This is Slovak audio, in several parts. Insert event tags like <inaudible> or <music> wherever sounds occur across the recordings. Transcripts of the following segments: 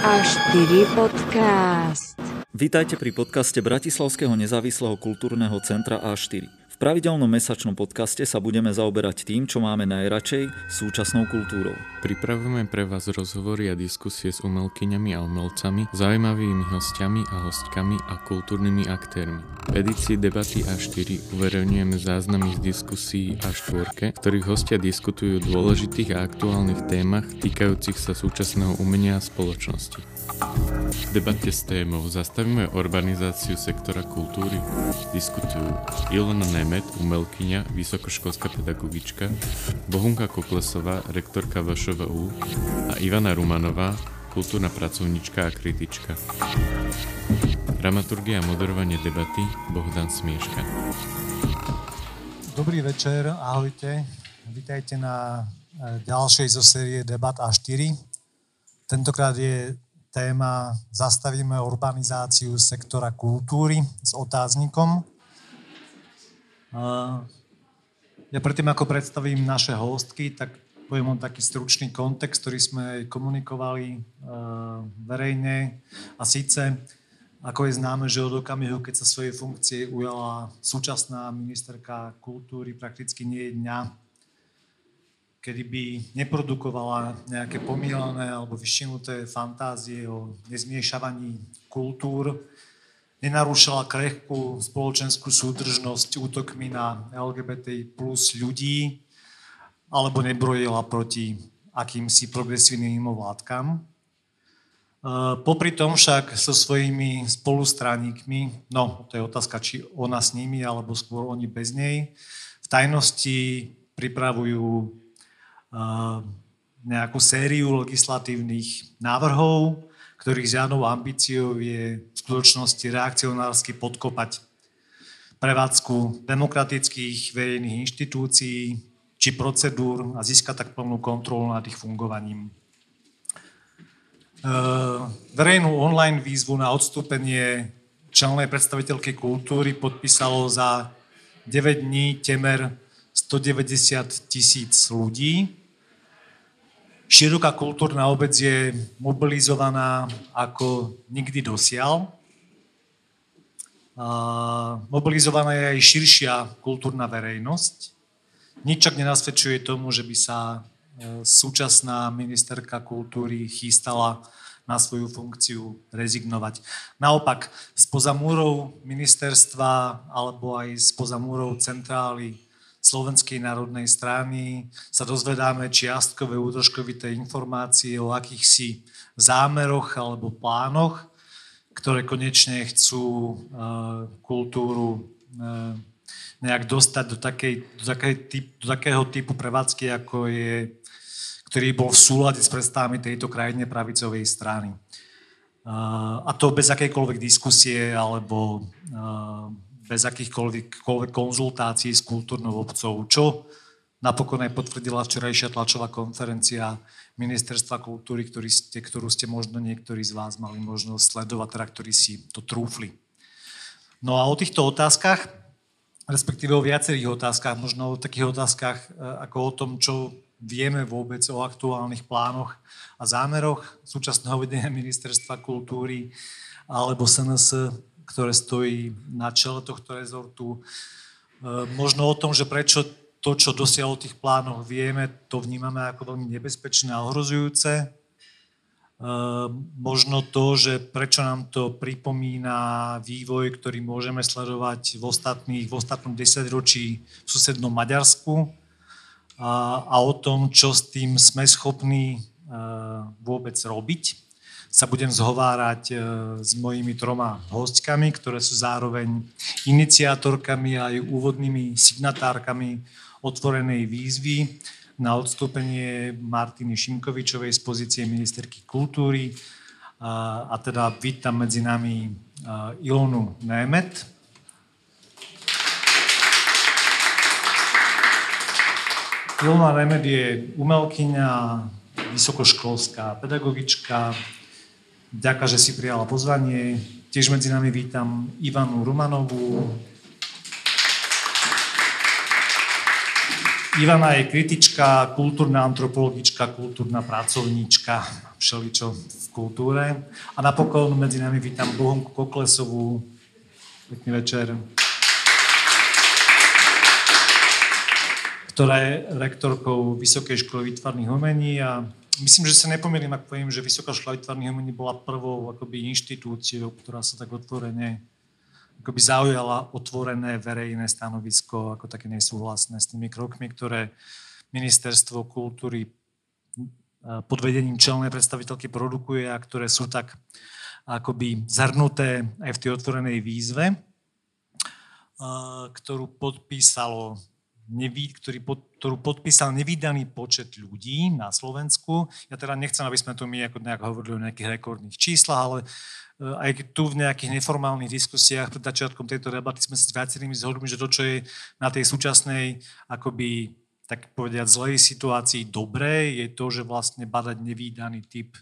A4 podcast. Vítajte pri podcaste Bratislavského nezávislého kultúrneho centra A4 pravidelnom mesačnom podcaste sa budeme zaoberať tým, čo máme najradšej, súčasnou kultúrou. Pripravujeme pre vás rozhovory a diskusie s umelkyňami a umelcami, zaujímavými hostiami a hostkami a kultúrnymi aktérmi. V edícii debaty A4 uverejňujeme záznamy z diskusí A4, v ktorých hostia diskutujú o dôležitých a aktuálnych témach týkajúcich sa súčasného umenia a spoločnosti. V debate s témou Zastavíme urbanizáciu sektora kultúry diskutujú Ilona Nemet, umelkyňa, vysokoškolská pedagogička, Bohunka Koklesová, rektorka VŠVU a Ivana Rumanová, kultúrna pracovnička a kritička. Dramaturgia a moderovanie debaty Bohdan Smieška. Dobrý večer, ahojte. Vítajte na e, ďalšej zo série Debat A4. Tentokrát je téma Zastavíme urbanizáciu sektora kultúry s otáznikom. Ja predtým, ako predstavím naše hostky, tak poviem vám taký stručný kontext, ktorý sme komunikovali verejne. A síce, ako je známe, že od okamihu, keď sa svojej funkcie ujala súčasná ministerka kultúry, prakticky nie je dňa, kedy by neprodukovala nejaké pomílené alebo vyšinuté fantázie o nezmiešavaní kultúr, nenarúšala krehkú spoločenskú súdržnosť útokmi na LGBT plus ľudí, alebo nebrojila proti akýmsi progresívnym mimovládkam. E, popri tom však so svojimi spolustraníkmi, no to je otázka, či ona s nimi, alebo skôr oni bez nej, v tajnosti pripravujú nejakú sériu legislatívnych návrhov, ktorých žiadnou ambíciou je v skutočnosti reakcionársky podkopať prevádzku demokratických verejných inštitúcií či procedúr a získať tak plnú kontrolu nad ich fungovaním. E, verejnú online výzvu na odstúpenie člennej predstaviteľky kultúry podpísalo za 9 dní temer 190 tisíc ľudí. Široká kultúrna obec je mobilizovaná ako nikdy dosiaľ. Mobilizovaná je aj širšia kultúrna verejnosť. Nič čak nenasvedčuje tomu, že by sa e, súčasná ministerka kultúry chystala na svoju funkciu rezignovať. Naopak, spoza múrov ministerstva alebo aj spoza múrov centrály Slovenskej národnej strany sa dozvedáme čiastkové údržkovité informácie o akýchsi zámeroch alebo plánoch, ktoré konečne chcú uh, kultúru uh, nejak dostať do, takej, do, takej do takého typu prevádzky, ako je, ktorý bol v súlade s predstavami tejto krajine pravicovej strany. Uh, a to bez akejkoľvek diskusie alebo bez akýchkoľvek konzultácií s kultúrnou obcov, čo napokon aj potvrdila včerajšia tlačová konferencia Ministerstva kultúry, ktorý ste, ktorú ste možno niektorí z vás mali možnosť sledovať, teda ktorí si to trúfli. No a o týchto otázkach, respektíve o viacerých otázkach, možno o takých otázkach e, ako o tom, čo vieme vôbec o aktuálnych plánoch a zámeroch súčasného vedenia <laughs> Ministerstva kultúry alebo SNS ktoré stojí na čele tohto rezortu. E, možno o tom, že prečo to, čo dosiahlo tých plánoch, vieme, to vnímame ako veľmi nebezpečné a ohrozujúce. E, možno to, že prečo nám to pripomína vývoj, ktorý môžeme sledovať v, ostatných, v ostatnom desaťročí v susednom Maďarsku a, a o tom, čo s tým sme schopní e, vôbec robiť sa budem zhovárať e, s mojimi troma hostkami, ktoré sú zároveň iniciátorkami a aj úvodnými signatárkami otvorenej výzvy na odstúpenie Martiny Šimkovičovej z pozície ministerky kultúry. A, a teda vítam medzi nami e, Ilonu Nemet. Ilona Nemet je umelkyňa, vysokoškolská pedagogička, Ďakujem, že si prijala pozvanie. Tiež medzi nami vítam Ivanu Rumanovú. Ivana je kritička, kultúrna antropologička, kultúrna pracovníčka, všeličo v kultúre. A napokon medzi nami vítam Bohomku Koklesovú. Pekný večer. ktorá je rektorkou Vysokej školy výtvarných umení a myslím, že sa nepomýlim, ak poviem, že Vysoká škola výtvarných umení bola prvou akoby inštitúciou, ktorá sa tak otvorene akoby zaujala otvorené verejné stanovisko, ako také nesúhlasné s tými krokmi, ktoré ministerstvo kultúry pod vedením čelnej predstaviteľky produkuje a ktoré sú tak akoby zhrnuté aj v tej otvorenej výzve, ktorú podpísalo neví, ktorý ktorú podpísal nevýdaný počet ľudí na Slovensku. Ja teda nechcem, aby sme tu my ako nejak hovorili o nejakých rekordných číslach, ale eh, aj tu v nejakých neformálnych diskusiách pred začiatkom tejto debaty sme s viacerými zhodli, že to, čo je na tej súčasnej akoby tak povediať zlej situácii dobré, je to, že vlastne badať nevýdaný typ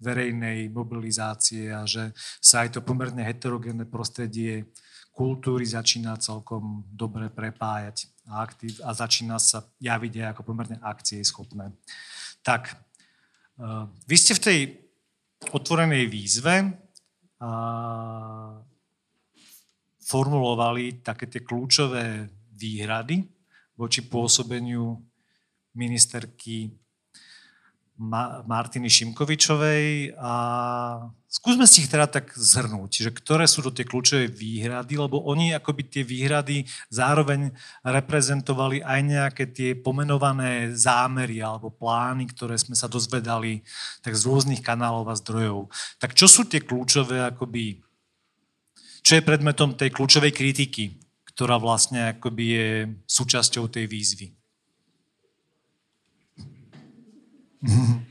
verejnej mobilizácie a že sa aj to pomerne heterogénne prostredie kultúry začína celkom dobre prepájať a, aktív, a začína sa javiť aj ako pomerne akcie schopné. Tak, uh, vy ste v tej otvorenej výzve formulovali také tie kľúčové výhrady voči pôsobeniu ministerky Ma- Martiny Šimkovičovej a skúsme si ich teda tak zhrnúť, že ktoré sú to tie kľúčové výhrady, lebo oni akoby tie výhrady zároveň reprezentovali aj nejaké tie pomenované zámery alebo plány, ktoré sme sa dozvedali tak z rôznych kanálov a zdrojov. Tak čo sú tie kľúčové akoby, čo je predmetom tej kľúčovej kritiky, ktorá vlastne akoby je súčasťou tej výzvy? <laughs>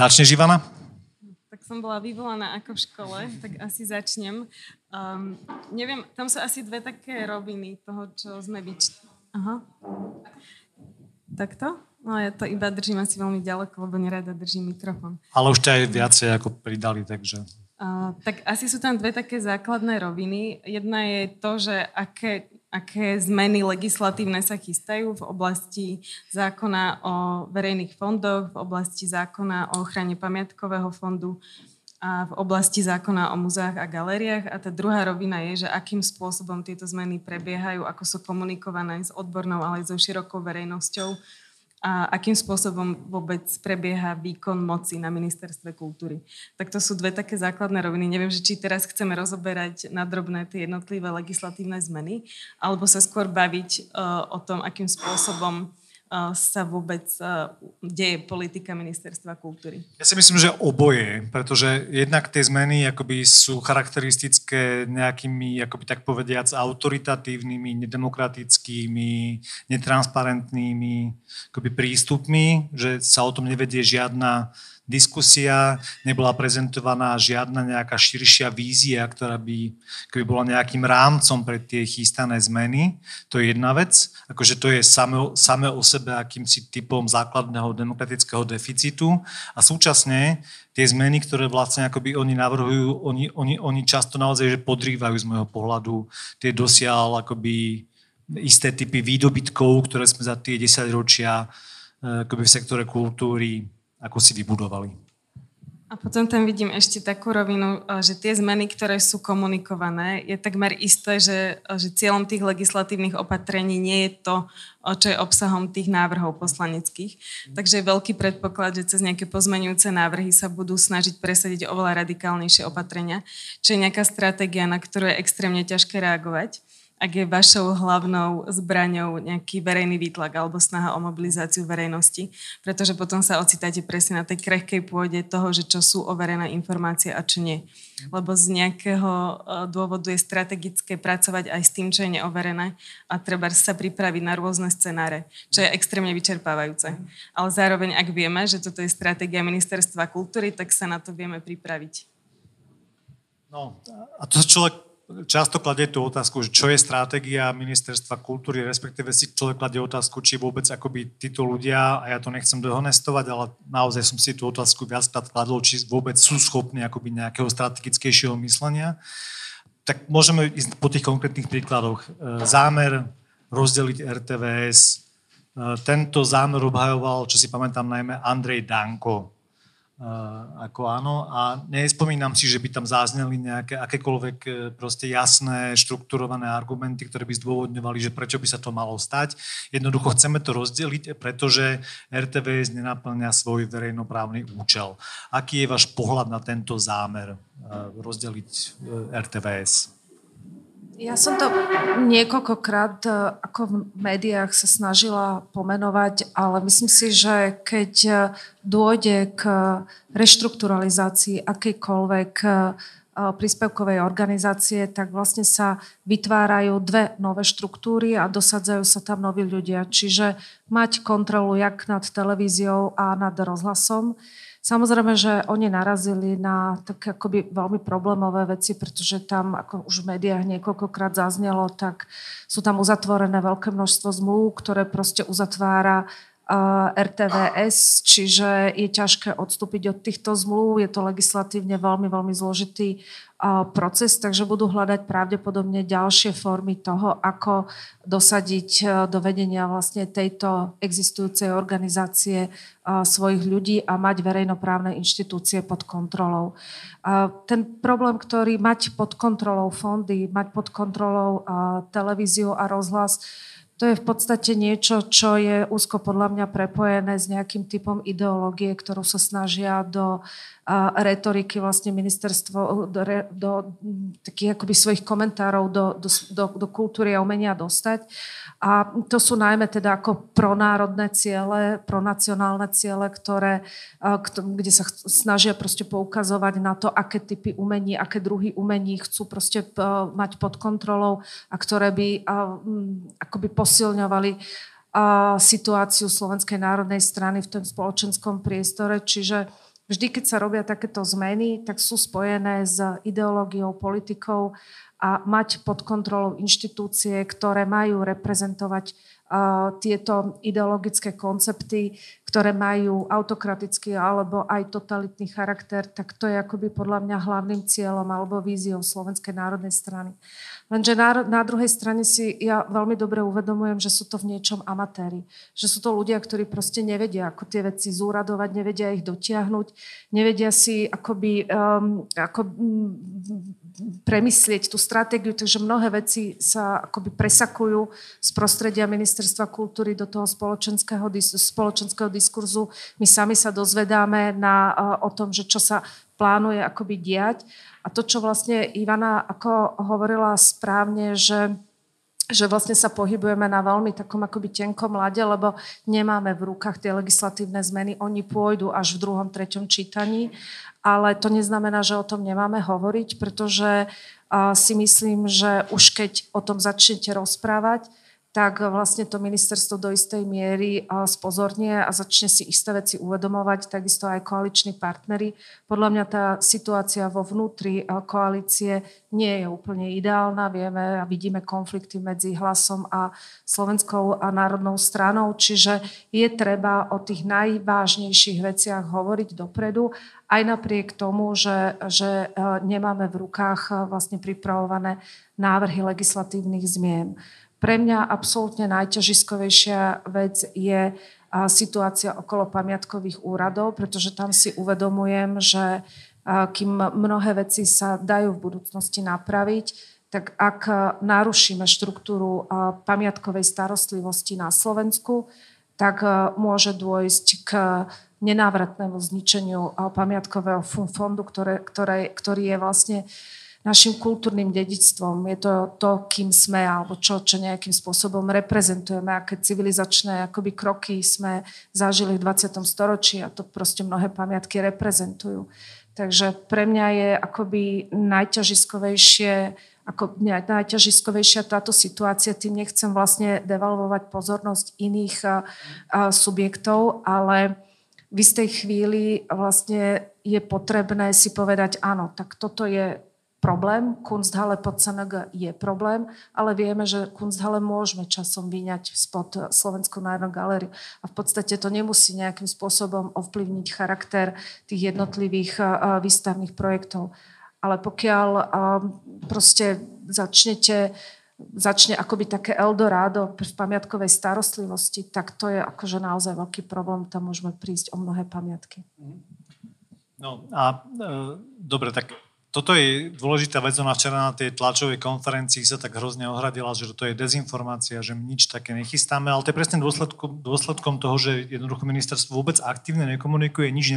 Začneš, Ivana? Tak som bola vyvolaná ako v škole, tak asi začnem. Um, neviem, tam sú asi dve také roviny toho, čo sme vyč... Aha. Takto? No ja to iba držím asi veľmi ďaleko, lebo nerada držím mikrofón. Ale už ťa aj viacej ako pridali, takže... Uh, tak asi sú tam dve také základné roviny. Jedna je to, že aké aké zmeny legislatívne sa chystajú v oblasti zákona o verejných fondoch, v oblasti zákona o ochrane pamiatkového fondu a v oblasti zákona o muzeách a galériách. A tá druhá rovina je, že akým spôsobom tieto zmeny prebiehajú, ako sú komunikované s odbornou, ale aj so širokou verejnosťou a akým spôsobom vôbec prebieha výkon moci na ministerstve kultúry. Tak to sú dve také základné roviny. Neviem, že či teraz chceme rozoberať nadrobné tie jednotlivé legislatívne zmeny, alebo sa skôr baviť uh, o tom, akým spôsobom sa vôbec deje politika ministerstva kultúry? Ja si myslím, že oboje, pretože jednak tie zmeny akoby sú charakteristické nejakými, akoby tak povediac, autoritatívnymi, nedemokratickými, netransparentnými akoby prístupmi, že sa o tom nevedie žiadna diskusia, nebola prezentovaná žiadna nejaká širšia vízia, ktorá by, keby bola nejakým rámcom pre tie chystané zmeny. To je jedna vec, akože to je samé, samé o sebe akýmsi typom základného demokratického deficitu a súčasne tie zmeny, ktoré vlastne akoby oni navrhujú, oni, oni, oni často naozaj že podrývajú z môjho pohľadu tie dosiaľ akoby isté typy výdobytkov, ktoré sme za tie 10 ročia eh, akoby v sektore kultúry ako si vybudovali. A potom tam vidím ešte takú rovinu, eh, že tie zmeny, ktoré sú komunikované, je takmer isté, že, eh, že cieľom tých legislatívnych opatrení nie je to, eh, čo je obsahom tých návrhov poslaneckých. Takže je veľký predpoklad, že cez nejaké pozmenujúce návrhy sa budú snažiť presadiť oveľa radikálnejšie opatrenia, čo je nejaká stratégia, na ktorú je extrémne ťažké reagovať ak je vašou hlavnou zbraňou nejaký verejný výtlak alebo snaha o mobilizáciu verejnosti, pretože potom sa ocitáte presne na tej krehkej pôde toho, že čo sú overené informácie a čo nie. Lebo z nejakého e, dôvodu je strategické pracovať aj s tým, čo je neoverené a treba sa pripraviť na rôzne scenáre, čo je extrémne vyčerpávajúce. Ale zároveň, ak vieme, že toto je stratégia ministerstva kultúry, tak sa na to vieme pripraviť. No, a to človek často kladie tú otázku, že čo je stratégia ministerstva kultúry, respektíve si človek kladie otázku, či vôbec akoby títo ľudia, a ja to nechcem dehonestovať, ale naozaj som si tú otázku viackrát kladol, či vôbec sú schopní akoby nejakého strategickejšieho myslenia. Tak môžeme ísť po tých konkrétnych príkladoch. E, zámer rozdeliť RTVS. Tento zámer obhajoval, čo si pamätám najmä, Andrej Danko ako áno. A nespomínam si, že by tam zázneli nejaké akékoľvek e, proste jasné, štrukturované argumenty, ktoré by zdôvodňovali, že prečo by sa to malo stať. Jednoducho chceme to rozdeliť, pretože RTVS nenaplňa svoj verejnoprávny účel. Aký je váš pohľad na tento zámer e, rozdeliť RTVS? Ja som to niekoľkokrát e, ako v médiách sa snažila pomenovať, ale myslím si, že keď e, dôjde k reštrukturalizácii akejkoľvek e, príspevkovej organizácie, tak vlastne sa vytvárajú dve nové štruktúry a dosadzajú sa tam noví ľudia. Čiže mať kontrolu jak nad televíziou a nad rozhlasom. Samozrejme, že oni narazili na také akoby veľmi problémové veci, pretože tam, ako už v médiách niekoľkokrát zaznelo, tak sú tam uzatvorené veľké množstvo zmluv, ktoré proste uzatvára RTVS, čiže je ťažké odstúpiť od týchto zmluv. Je to legislatívne veľmi, veľmi zložitý proces, takže budú hľadať pravdepodobne ďalšie formy toho, ako dosadiť do vedenia vlastne tejto existujúcej organizácie svojich ľudí a mať verejnoprávne inštitúcie pod kontrolou. Ten problém, ktorý mať pod kontrolou fondy, mať pod kontrolou televíziu a rozhlas, to je v podstate niečo, čo je úzko podľa mňa prepojené s nejakým typom ideológie, ktorú sa snažia do retoriky vlastne ministerstvo do, do takých akoby svojich komentárov do, do, do, do kultúry a umenia dostať. A to sú najmä teda ako pronárodné ciele, pronacionálne ciele, ktoré, kde sa snažia proste poukazovať na to, aké typy umení, aké druhy umení chcú proste mať pod kontrolou a ktoré by akoby posilňovali situáciu Slovenskej národnej strany v tom spoločenskom priestore. Čiže vždy, keď sa robia takéto zmeny, tak sú spojené s ideológiou, politikou a mať pod kontrolou inštitúcie, ktoré majú reprezentovať tieto ideologické koncepty, ktoré majú autokratický alebo aj totalitný charakter, tak to je akoby podľa mňa hlavným cieľom alebo víziou Slovenskej národnej strany. Lenže na, na druhej strane si ja veľmi dobre uvedomujem, že sú to v niečom amatéri. Že sú to ľudia, ktorí proste nevedia, ako tie veci zúradovať, nevedia ich dotiahnuť, nevedia si akoby um, ako, um, premyslieť tú stratégiu, takže mnohé veci sa akoby presakujú z prostredia ministerstva kultúry do toho spoločenského, spoločenského diskurzu. My sami sa dozvedáme na, uh, o tom, že čo sa plánuje akoby diať. A to, čo vlastne Ivana ako hovorila správne, že že vlastne sa pohybujeme na veľmi takom akoby tenkom lade, lebo nemáme v rukách tie legislatívne zmeny. Oni pôjdu až v druhom, treťom čítaní, ale to neznamená, že o tom nemáme hovoriť, pretože si myslím, že už keď o tom začnete rozprávať, tak vlastne to ministerstvo do istej miery spozornie a začne si isté veci uvedomovať, takisto aj koaliční partnery. Podľa mňa tá situácia vo vnútri koalície nie je úplne ideálna. Vieme a vidíme konflikty medzi hlasom a Slovenskou a národnou stranou, čiže je treba o tých najvážnejších veciach hovoriť dopredu, aj napriek tomu, že, že nemáme v rukách vlastne pripravované návrhy legislatívnych zmien. Pre mňa absolútne najťažiskovejšia vec je situácia okolo pamiatkových úradov, pretože tam si uvedomujem, že kým mnohé veci sa dajú v budúcnosti napraviť, tak ak narušíme štruktúru pamiatkovej starostlivosti na Slovensku, tak môže dôjsť k nenávratnému zničeniu pamiatkového fondu, ktoré, ktoré, ktorý je vlastne uh, našim kultúrnym dedičstvom. Je to to, kým sme, alebo čo, čo nejakým spôsobom reprezentujeme, aké civilizačné akoby kroky sme zažili v 20. storočí a to proste mnohé pamiatky reprezentujú. Takže pre mňa je akoby najťažiskovejšie ako najťažiskovejšia táto situácia, tým nechcem vlastne devalvovať pozornosť iných a, a subjektov, ale v istej chvíli vlastne je potrebné si povedať, áno, tak toto je problém. Kunsthalle pod SNG je problém, ale vieme, že Kunsthalle môžeme časom vyňať spod Slovenskú národnú galériu. A v podstate to nemusí nejakým spôsobom ovplyvniť charakter tých jednotlivých výstavných projektov. Ale pokiaľ proste začnete začne akoby také Eldorado v pamiatkovej starostlivosti, tak to je akože naozaj veľký problém. Tam môžeme prísť o mnohé pamiatky. No a e, dobre, tak toto je dôležitá vec, ona včera na tej tlačovej konferencii sa tak hrozne ohradila, že to je dezinformácia, že my nič také nechystáme, ale to je presne dôsledkom, dôsledkom toho, že jednoducho ministerstvo vôbec aktívne nekomunikuje, nič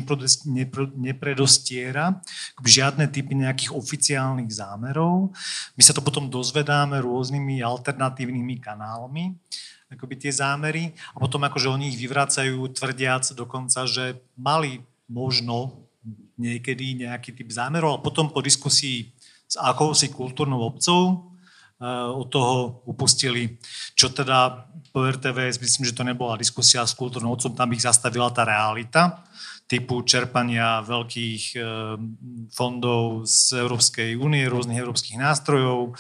nepredostiera, žiadne typy nejakých oficiálnych zámerov. My sa to potom dozvedáme rôznymi alternatívnymi kanálmi akoby tie zámery a potom akože oni ich vyvracajú tvrdiac dokonca, že mali možno niekedy nejaký typ zámerov, ale potom po diskusii s akousi kultúrnou obcov eh, od toho upustili, čo teda po RTVS, myslím, že to nebola diskusia s kultúrnou obcom, tam ich zastavila tá realita typu čerpania veľkých eh, fondov z Európskej únie, rôznych európskych nástrojov,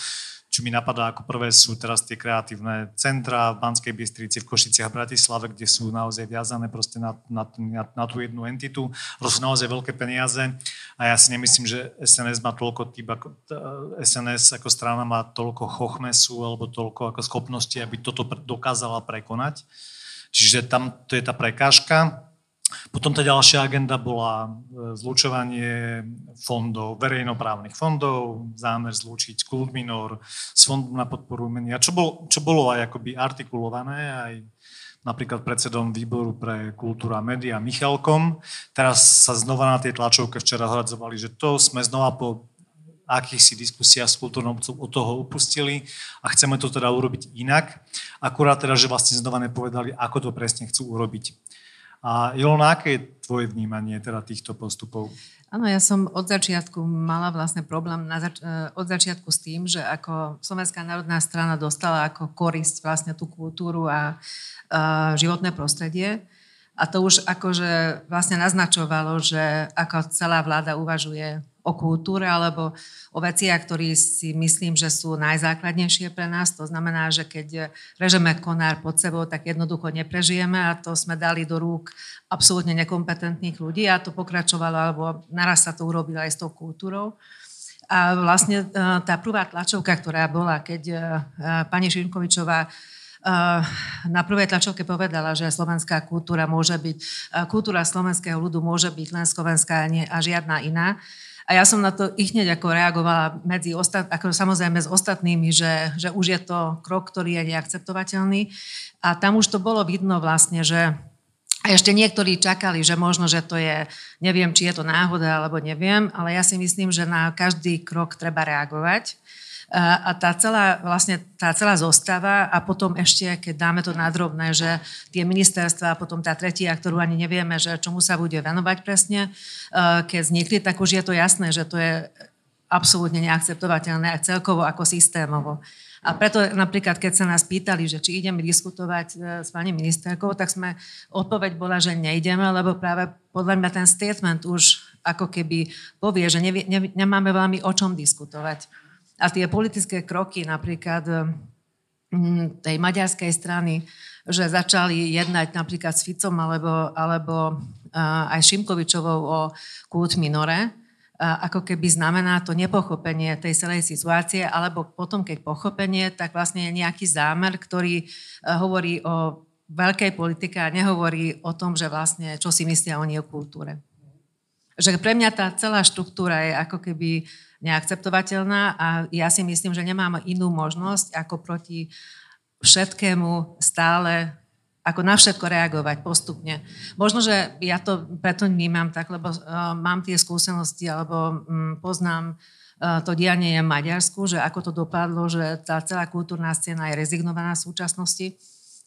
čo mi napadá ako prvé sú teraz tie kreatívne centra v Banskej Bystrici, v Košiciach, v Bratislave, kde sú naozaj viazané proste na, na, na, na tú jednu entitu. To sú naozaj veľké peniaze a ja si nemyslím, že SNS má toľko typ, ako, SNS ako strana má toľko chochmesu alebo toľko ako schopnosti, aby toto dokázala prekonať. Čiže tam to je tá prekážka. Potom tá ďalšia agenda bola e, zlučovanie fondov, verejnoprávnych fondov, zámer zlúčiť Kult Minor s fondom na podporu umenia, čo, bol, čo bolo aj akoby artikulované aj napríklad predsedom výboru pre kultúru a média Michalkom. Teraz sa znova na tej tlačovke včera hradzovali, že to sme znova po akýchsi diskusiách s kultúrnou od toho upustili a chceme to teda urobiť inak. Akurát teda, že vlastne znova nepovedali, ako to presne chcú urobiť. A Ilona, aké je tvoje vnímanie teda týchto postupov? Áno, ja som od začiatku mala vlastne problém na zač- e, od začiatku s tým, že ako Slovenská národná strana dostala ako korisť vlastne tú kultúru a, a životné prostredie. A to už akože vlastne naznačovalo, že ako celá vláda uvažuje o kultúre alebo o veciach, ktoré si myslím, že sú najzákladnejšie pre nás. To znamená, že keď režeme konár pod sebou, tak jednoducho neprežijeme a to sme dali do rúk absolútne nekompetentných ľudí a to pokračovalo, alebo naraz sa to urobilo aj s tou kultúrou. A vlastne e, tá prvá tlačovka, ktorá bola, keď e, pani Šimkovičová e, na prvej tlačovke povedala, že slovenská kultúra môže byť, kultúra slovenského ľudu môže byť len slovenská a žiadna iná a ja som na to ich hneď ako reagovala medzi ostat, ako samozrejme s ostatnými, že, že už je to krok, ktorý je neakceptovateľný. A tam už to bolo vidno vlastne, že a ešte niektorí čakali, že možno, že to je, neviem, či je to náhoda, alebo neviem, ale ja si myslím, že na každý krok treba reagovať. A tá celá, vlastne tá celá zostava a potom ešte, keď dáme to na drobné, že tie ministerstva a potom tá tretia, ktorú ani nevieme, že čomu sa bude venovať presne, keď vznikli, tak už je to jasné, že to je absolútne neakceptovateľné celkovo ako systémovo. A preto napríklad, keď sa nás pýtali, že či ideme diskutovať e, s pani ministerkou, tak sme, odpoveď bola, že nejdeme, lebo práve podľa mňa ten statement už ako keby povie, že nevie, ne, nemáme veľmi o čom diskutovať. A tie politické kroky napríklad mm, tej maďarskej strany, že začali jednať napríklad s Ficom alebo, alebo aj Šimkovičovou o kult minore, ako keby znamená to nepochopenie tej celej situácie, alebo potom, keď pochopenie, tak vlastne je nejaký zámer, ktorý hovorí o veľkej politike a nehovorí o tom, že vlastne čo si myslia oni o kultúre. Že pre mňa tá celá štruktúra je ako keby neakceptovateľná a ja si myslím, že nemám inú možnosť ako proti všetkému stále ako na všetko reagovať postupne. Možno, že ja to preto vnímam tak, lebo uh, mám tie skúsenosti alebo um, poznám uh, to dianie v Maďarsku, že ako to dopadlo, že tá celá kultúrna scéna je rezignovaná v súčasnosti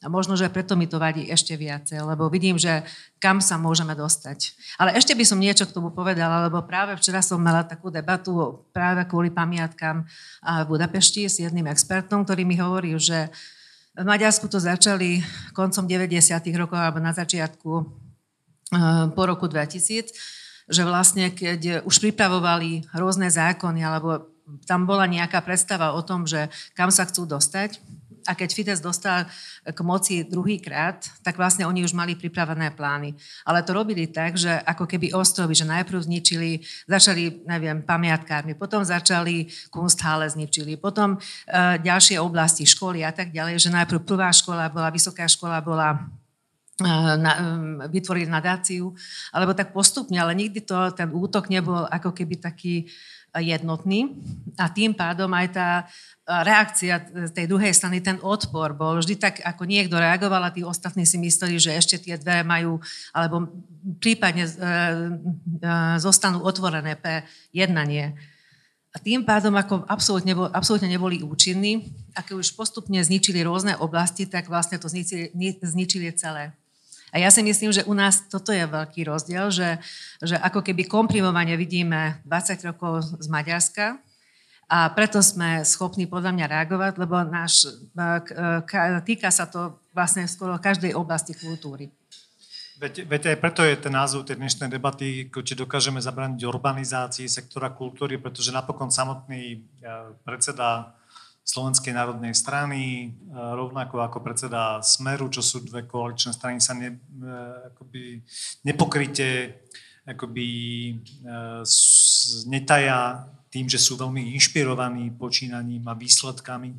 a možno, že preto mi to vadí ešte viacej, lebo vidím, že kam sa môžeme dostať. Ale ešte by som niečo k tomu povedala, lebo práve včera som mala takú debatu práve kvôli pamiatkám v Budapešti s jedným expertom, ktorý mi hovoril, že v Maďarsku to začali koncom 90. rokov alebo na začiatku po roku 2000, že vlastne keď už pripravovali rôzne zákony alebo tam bola nejaká predstava o tom, že kam sa chcú dostať, a keď Fides dostal k moci druhýkrát, tak vlastne oni už mali pripravené plány. Ale to robili tak, že ako keby ostrovy, že najprv zničili, začali, neviem, pamiatkármi, potom začali Kunsthalle zničili, potom uh, ďalšie oblasti, školy a tak ďalej, že najprv prvá škola bola, vysoká škola bola na, vytvoriť nadáciu, alebo tak postupne, ale nikdy to, ten útok nebol ako keby taký jednotný a tým pádom aj tá reakcia tej druhej strany, ten odpor bol vždy tak, ako niekto reagoval a tí ostatní si mysleli, že ešte tie dvere majú, alebo prípadne e, e, zostanú otvorené pre jednanie. A tým pádom, ako absolútne, absolútne neboli účinní, a už postupne zničili rôzne oblasti, tak vlastne to zničili, zničili celé. A ja si myslím, že u nás toto je veľký rozdiel, že, že ako keby komprimovanie vidíme 20 rokov z Maďarska, a preto sme schopní podľa mňa reagovať, lebo náš, týka sa to vlastne skoro každej oblasti kultúry. Veď, veď aj preto je ten názov tej dnešnej debaty, či dokážeme zabrániť urbanizácii sektora kultúry, pretože napokon samotný e, predseda Slovenskej národnej strany, e, rovnako ako predseda Smeru, čo sú dve koaličné strany, sa ne, e, akoby nepokryte akoby, e, netaja tým, že sú veľmi inšpirovaní počínaním a výsledkami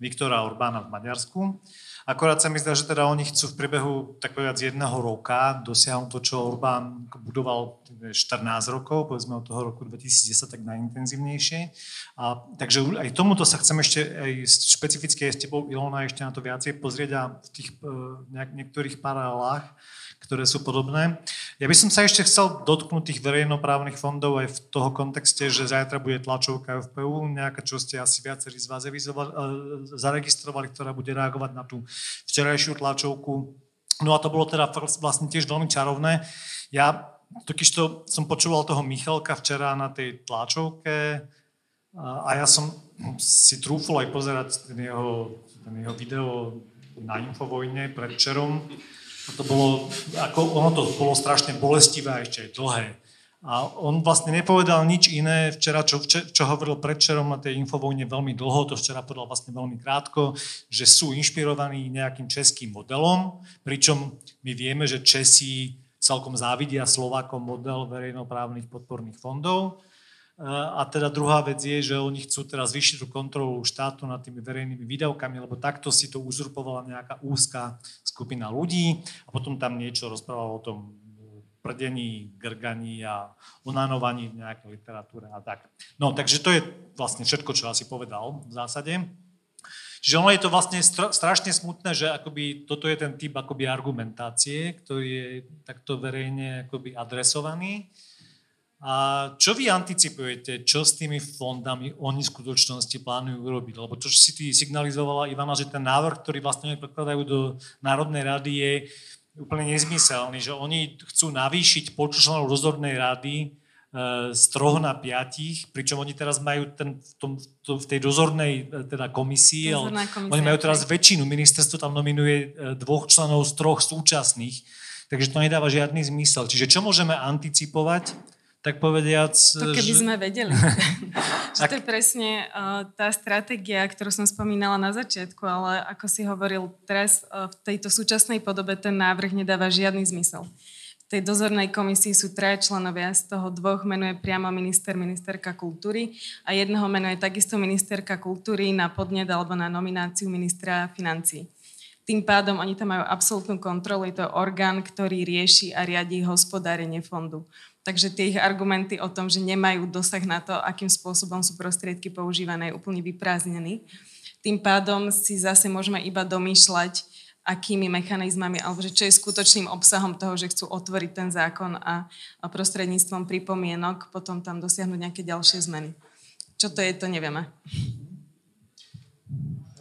Viktora Orbána v Maďarsku. Akorát sa mi zdá, že teda oni chcú v priebehu tak povedať jedného roka dosiahnuť to, čo Orbán budoval 14 rokov, povedzme od toho roku 2010 tak najintenzívnejšie. A, takže aj tomuto sa chcem ešte aj špecificky aj s tebou, Ilona, ešte na to viacej pozrieť a v tých uh, niektorých paralelách ktoré sú podobné. Ja by som sa ešte chcel dotknúť tých verejnoprávnych fondov aj v toho kontexte, že zajtra bude tlačovka FPU, nejaká, čo ste asi viacerí z vás e, zaregistrovali, ktorá bude reagovať na tú včerajšiu tlačovku. No a to bolo teda vlastne tiež veľmi čarovné. Ja totiž to som počúval toho Michalka včera na tej tlačovke a ja som si trúfol aj pozerať ten jeho, ten jeho video na Infovojne predčerom to bolo, ako, ono to bolo strašne bolestivé a ešte aj dlhé. A on vlastne nepovedal nič iné včera, čo, čo hovoril predčerom na tej infovojne veľmi dlho, to včera povedal vlastne veľmi krátko, že sú inšpirovaní nejakým českým modelom, pričom my vieme, že Česi celkom závidia Slovákom model verejnoprávnych podporných fondov a teda druhá vec je, že oni chcú teraz vyššiť tú kontrolu štátu nad tými verejnými výdavkami, lebo takto si to uzurpovala nejaká úzká skupina ľudí a potom tam niečo rozprával o tom prdení, grganí a onanovaní v nejakej literatúre a tak. No, takže to je vlastne všetko, čo asi povedal v zásade. Čiže ono je to vlastne strašne smutné, že akoby toto je ten typ akoby argumentácie, ktorý je takto verejne akoby adresovaný. A čo vy anticipujete, čo s tými fondami oni v skutočnosti plánujú urobiť? Lebo to, čo si ty signalizovala, Ivana, že ten návrh, ktorý vlastne oni predkladajú do Národnej rady, je úplne nezmyselný, že oni chcú navýšiť počet členov rozhodnej rady e, z troch na piatich, pričom oni teraz majú ten, v, tom, to, v tej dozornej e, teda komisii, ale oni majú teraz väčšinu, ministerstvo tam nominuje e, dvoch členov z troch súčasných, takže to nedáva žiadny zmysel. Čiže čo môžeme anticipovať? Tak povediac... To keby že... sme vedeli. <laughs> že to je presne uh, tá stratégia, ktorú som spomínala na začiatku, ale ako si hovoril, teraz uh, v tejto súčasnej podobe ten návrh nedáva žiadny zmysel. V tej dozornej komisii sú traja členovia, z toho dvoch menuje priamo minister, ministerka kultúry a jedného menuje takisto ministerka kultúry na podnet alebo na nomináciu ministra financí. Tým pádom oni tam majú absolútnu kontrolu, je to orgán, ktorý rieši a riadí hospodárenie fondu. Takže tie ich argumenty o tom, že nemajú dosah na to, akým spôsobom sú prostriedky používané, je úplne vyprázdnený. Tým pádom si zase môžeme iba domýšľať, akými mechanizmami, alebo že čo je skutočným obsahom toho, že chcú otvoriť ten zákon a, prostredníctvom pripomienok potom tam dosiahnuť nejaké ďalšie zmeny. Čo to je, to nevieme.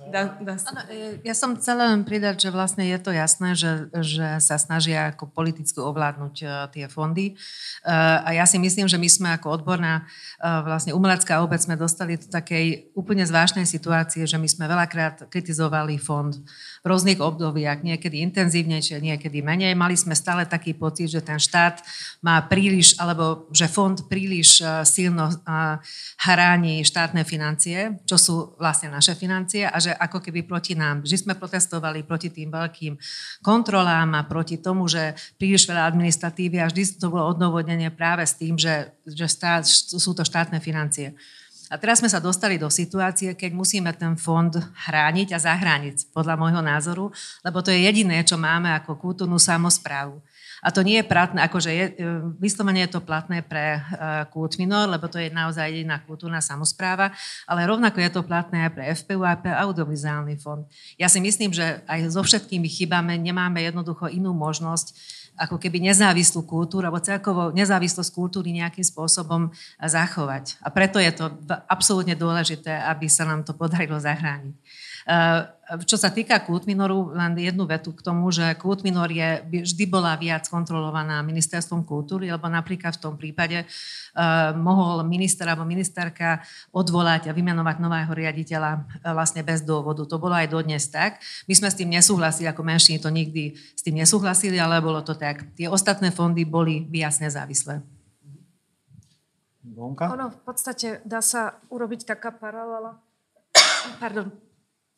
Dá, dá sa. Ano, e, ja som chcela len pridať, že vlastne je to jasné, že, že sa snažia ako politicky ovládnuť uh, tie fondy. Uh, a ja si myslím, že my sme ako odborná vlastne umelecká obec sme dostali do takej úplne zvláštnej situácie, že my sme veľakrát kritizovali fond v rôznych obdobiach, niekedy intenzívnejšie, niekedy menej. Mali sme stále taký pocit, že ten štát má príliš, alebo že fond príliš silno haráni štátne financie, čo sú vlastne naše financie a že ako keby proti nám, že sme protestovali proti tým veľkým kontrolám a proti tomu, že príliš veľa administratívy a vždy to bolo odnovodnenie práve s tým, že, že stát, sú to štátne financie. A teraz sme sa dostali do situácie, keď musíme ten fond chrániť a zahrániť, podľa môjho názoru, lebo to je jediné, čo máme ako kultúrnu samozprávu. A to nie je platné, akože je, e, vyslovene je to platné pre uh, kult lebo to je naozaj jediná kultúrna samozpráva, ale rovnako je to platné aj pre FPU a pre audiovizuálny fond. Ja si myslím, že aj so všetkými chybami nemáme jednoducho inú možnosť, ako keby nezávislú kultúru alebo celkovo nezávislosť kultúry nejakým spôsobom zachovať. A preto je to absolútne dôležité, aby sa nám to podarilo zachrániť. Eh, čo sa týka Kultminoru, len jednu vetu k tomu, že Kultminor je, vždy bola viac kontrolovaná ministerstvom kultúry, lebo napríklad v tom prípade uh, mohol minister alebo ministerka odvolať a vymenovať nového riaditeľa uh, vlastne bez dôvodu. To bolo aj dodnes tak. My sme s tým nesúhlasili, ako menšiny to nikdy s tým nesúhlasili, ale bolo to tak. Tie ostatné fondy boli viac nezávislé. Ono v podstate dá sa urobiť taká paralela. <coughs> Pardon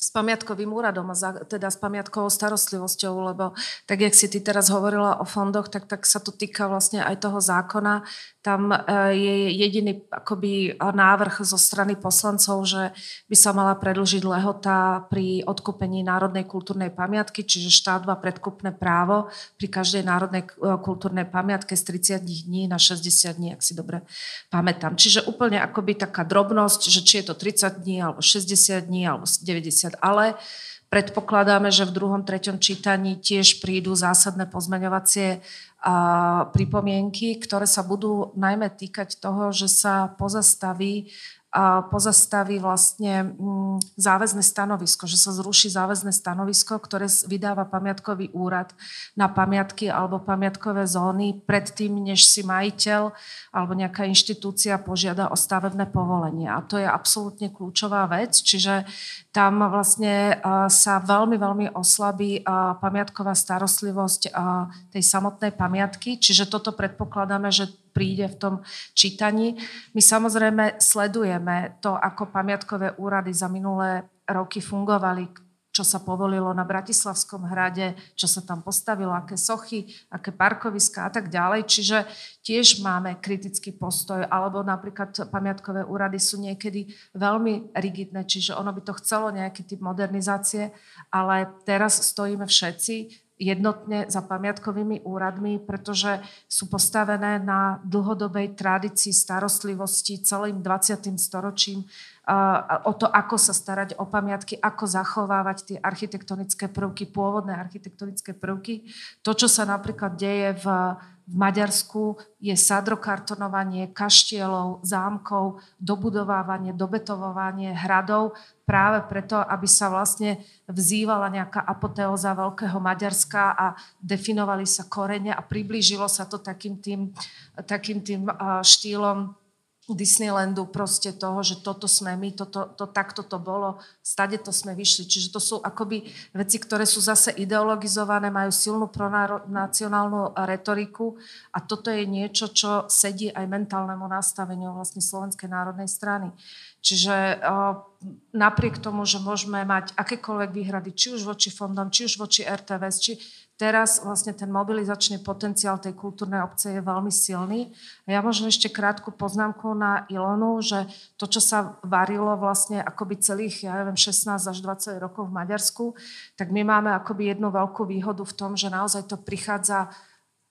s pamiatkovým úradom a za, teda s pamiatkovou starostlivosťou, lebo tak, jak si ty teraz hovorila o fondoch, tak, tak sa to týka vlastne aj toho zákona, tam e, je jediný akoby návrh zo strany poslancov, že by sa mala predlžiť lehota pri odkúpení národnej kultúrnej pamiatky, čiže štát má predkupné právo pri každej národnej e, kultúrnej pamiatke z 30 dní na 60 dní, ak si dobre pamätám. Čiže úplne akoby taká drobnosť, že či je to 30 dní, alebo 60 dní, alebo 90, ale predpokladáme, že v druhom, treťom čítaní tiež prídu zásadné pozmeňovacie pripomienky, ktoré sa budú najmä týkať toho, že sa pozastaví pozastaví vlastne mm, záväzné stanovisko, že sa zruší záväzné stanovisko, ktoré vydáva pamiatkový úrad na pamiatky alebo pamiatkové zóny predtým, než si majiteľ alebo nejaká inštitúcia požiada o stavebné povolenie. A to je absolútne kľúčová vec, čiže tam vlastne sa veľmi, veľmi oslabí pamiatková starostlivosť tej samotnej pamiatky, čiže toto predpokladáme, že príde v tom čítaní. My samozrejme sledujeme to, ako pamiatkové úrady za minulé roky fungovali, čo sa povolilo na Bratislavskom hrade, čo sa tam postavilo, aké sochy, aké parkoviska a tak ďalej. Čiže tiež máme kritický postoj, alebo napríklad pamiatkové úrady sú niekedy veľmi rigidné, čiže ono by to chcelo nejaký typ modernizácie, ale teraz stojíme všetci jednotne za pamiatkovými úradmi, pretože sú postavené na dlhodobej tradícii starostlivosti celým 20. storočím o to, ako sa starať o pamiatky, ako zachovávať tie architektonické prvky, pôvodné architektonické prvky. To, čo sa napríklad deje v, v Maďarsku, je sadrokartonovanie kaštielov, zámkov, dobudovávanie, dobetovávanie hradov, práve preto, aby sa vlastne vzývala nejaká apoteóza Veľkého Maďarska a definovali sa korene a priblížilo sa to takým tým, takým tým štýlom Disneylandu proste toho, že toto sme my, toto, to, takto to bolo, stade to sme vyšli. Čiže to sú akoby veci, ktoré sú zase ideologizované, majú silnú pronacionálnu retoriku a toto je niečo, čo sedí aj mentálnemu nastaveniu vlastne Slovenskej národnej strany. Čiže napriek tomu, že môžeme mať akékoľvek výhrady, či už voči fondom, či už voči RTVS, či teraz vlastne ten mobilizačný potenciál tej kultúrnej obce je veľmi silný. A ja možno ešte krátku poznámku na Ilonu, že to, čo sa varilo vlastne akoby celých, ja neviem, 16 až 20 rokov v Maďarsku, tak my máme akoby jednu veľkú výhodu v tom, že naozaj to prichádza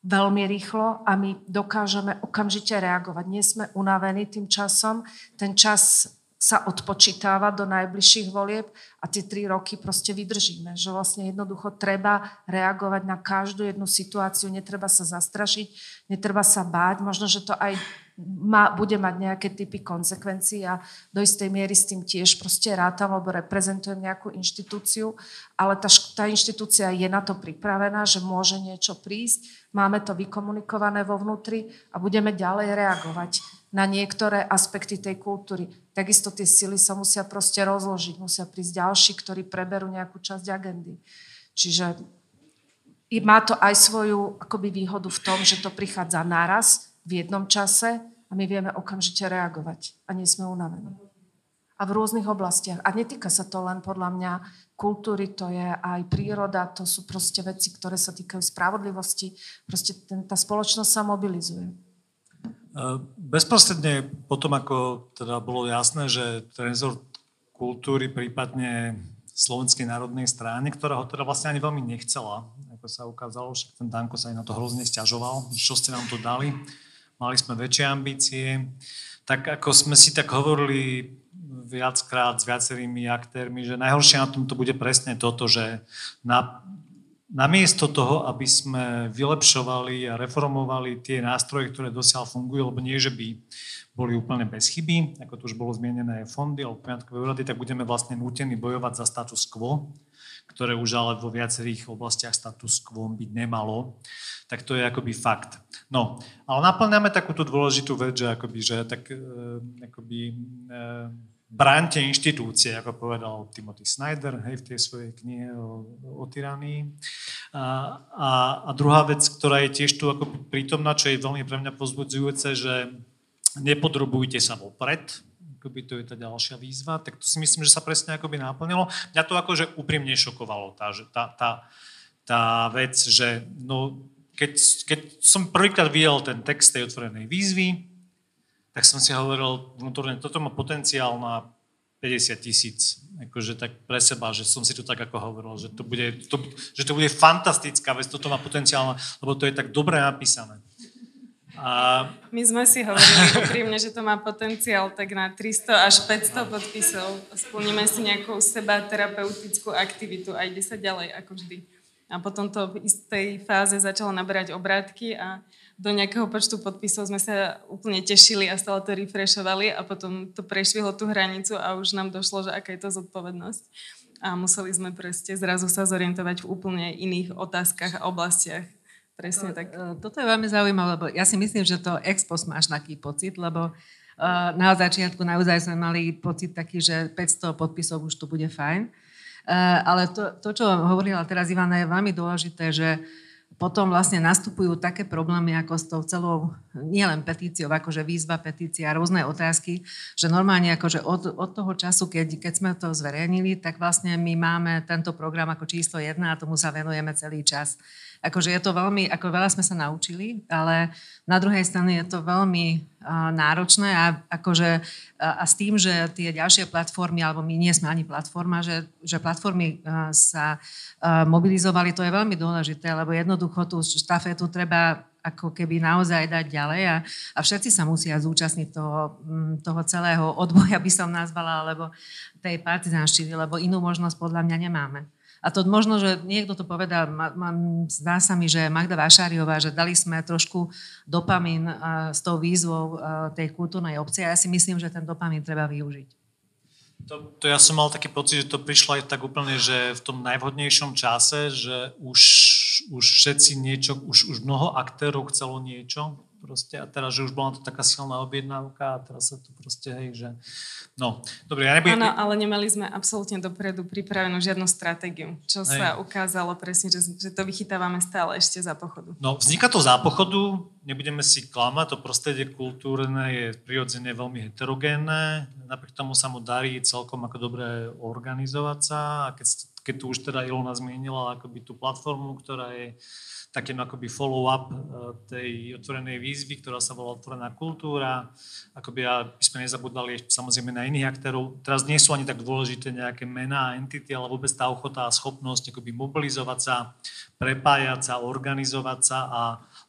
veľmi rýchlo a my dokážeme okamžite reagovať. Nie sme unavení tým časom. Ten čas sa odpočítava do najbližších volieb a tie tri roky proste vydržíme. Že vlastne jednoducho treba reagovať na každú jednu situáciu, netreba sa zastrašiť, netreba sa báť. Možno, že to aj má, bude mať nejaké typy konsekvencií a do istej miery s tým tiež proste rátam, lebo reprezentujem nejakú inštitúciu, ale tá, tá inštitúcia je na to pripravená, že môže niečo prísť, máme to vykomunikované vo vnútri a budeme ďalej reagovať na niektoré aspekty tej kultúry. Takisto tie sily sa musia proste rozložiť, musia prísť ďalší, ktorí preberú nejakú časť agendy. Čiže má to aj svoju akoby výhodu v tom, že to prichádza naraz v jednom čase a my vieme okamžite reagovať a nie sme unavení. a v rôznych oblastiach. A netýka sa to len podľa mňa kultúry, to je aj príroda, to sú proste veci, ktoré sa týkajú spravodlivosti. Proste ten, tá spoločnosť sa mobilizuje. Bezprostredne potom, ako teda bolo jasné, že ten rezort kultúry, prípadne Slovenskej národnej strany, ktorá ho teda vlastne ani veľmi nechcela, ako sa ukázalo, však ten Danko sa aj na to hrozne stiažoval, čo ste nám to dali, mali sme väčšie ambície. Tak ako sme si tak hovorili viackrát s viacerými aktérmi, že najhoršie na tom to bude presne toto, že na, namiesto toho, aby sme vylepšovali a reformovali tie nástroje, ktoré dosiaľ fungujú, lebo nie, že by boli úplne bez chyby, ako to už bolo zmienené fondy alebo poriadkové úrady, tak budeme vlastne nútení bojovať za status quo, ktoré už ale vo viacerých oblastiach status quo byť nemalo, tak to je akoby fakt. No, ale naplňame takúto dôležitú vec, že akoby, že tak e, akoby e, bránte inštitúcie, ako povedal Timothy Snyder hej, v tej svojej knihe o, o tyranii. A, a, a druhá vec, ktorá je tiež tu ako prítomná, čo je veľmi pre mňa pozbudzujúce, že nepodrobujte sa vopred, akoby to je tá ďalšia výzva, tak to si myslím, že sa presne akoby naplnilo. Mňa to akože úprimne šokovalo, tá, tá, tá, tá vec, že no, keď, keď som prvýkrát videl ten text tej otvorenej výzvy, tak som si hovoril vnútorne, toto má potenciál na 50 tisíc, akože tak pre seba, že som si to tak ako hovoril, že to bude, to, že to bude fantastická vec, toto má potenciál, lebo to je tak dobre napísané. A... My sme si hovorili úprimne, že to má potenciál tak na 300 až 500 podpisov. Splníme si nejakú seba terapeutickú aktivitu a ide sa ďalej ako vždy. A potom to v istej fáze začalo naberať obrátky a do nejakého počtu podpisov sme sa úplne tešili a stále to refreshovali a potom to prešvihlo tú hranicu a už nám došlo, že aká je to zodpovednosť. A museli sme proste zrazu sa zorientovať v úplne iných otázkach a oblastiach. Presne tak. E, toto je veľmi zaujímavé, lebo ja si myslím, že to ex post máš taký pocit, lebo uh, na začiatku naozaj sme mali pocit taký, že 500 podpisov už to bude fajn. Uh, ale to, to, čo hovorila teraz Ivana, je veľmi dôležité, že uh, potom vlastne nastupujú také problémy ako s tou celou, nielen petíciou, akože výzva, petícia, rôzne otázky, že normálne akože od, od toho času, keď, keď sme to zverejnili, tak vlastne my máme tento program ako číslo jedna a tomu sa venujeme celý čas. Akože je to veľmi, ako veľa sme sa naučili, ale na druhej strane je to veľmi uh, náročné a, akože, uh, a s tým, že tie ďalšie platformy, alebo my nie sme ani platforma, že, že platformy uh, sa uh, mobilizovali, to je veľmi dôležité, lebo jednoducho tú štafetu treba ako keby naozaj dať ďalej a, a všetci sa musia zúčastniť toho, toho celého odboja, by som nazvala, alebo tej partizánštiny, lebo inú možnosť podľa mňa nemáme. A to možno, že niekto to povedal, ma, ma, zdá sa mi, že Magda Vášáriová, že dali sme trošku dopamín uh, s tou výzvou uh, tej kultúrnej obce a ja si myslím, že ten dopamín treba využiť. To, to ja som mal taký pocit, že to prišlo aj tak úplne, že v tom najvhodnejšom čase, že už, už všetci niečo, už, už mnoho aktérov chcelo niečo proste a teraz, že už bola to taká silná objednávka a teraz sa to proste, hej, že no, dobre, ja nebudem... Áno, ale nemali sme absolútne dopredu pripravenú žiadnu stratégiu, čo hej. sa ukázalo presne, že, že to vychytávame stále ešte za pochodu. No, vzniká to za pochodu, nebudeme si klamať, to prostredie kultúrne je prirodzene veľmi heterogénne, napriek tomu sa mu darí celkom ako dobre organizovať sa a keď, keď tu už teda Ilona zmienila akoby tú platformu, ktorá je takým akoby follow-up eh, tej otvorenej výzvy, ktorá sa volá Otvorená kultúra. Akoby aby sme nezabudali samozrejme na iných aktérov. Teraz nie sú ani tak dôležité nejaké mená entity, ale vôbec tá ochota a schopnosť akoby mobilizovať sa, prepájať sa, organizovať sa a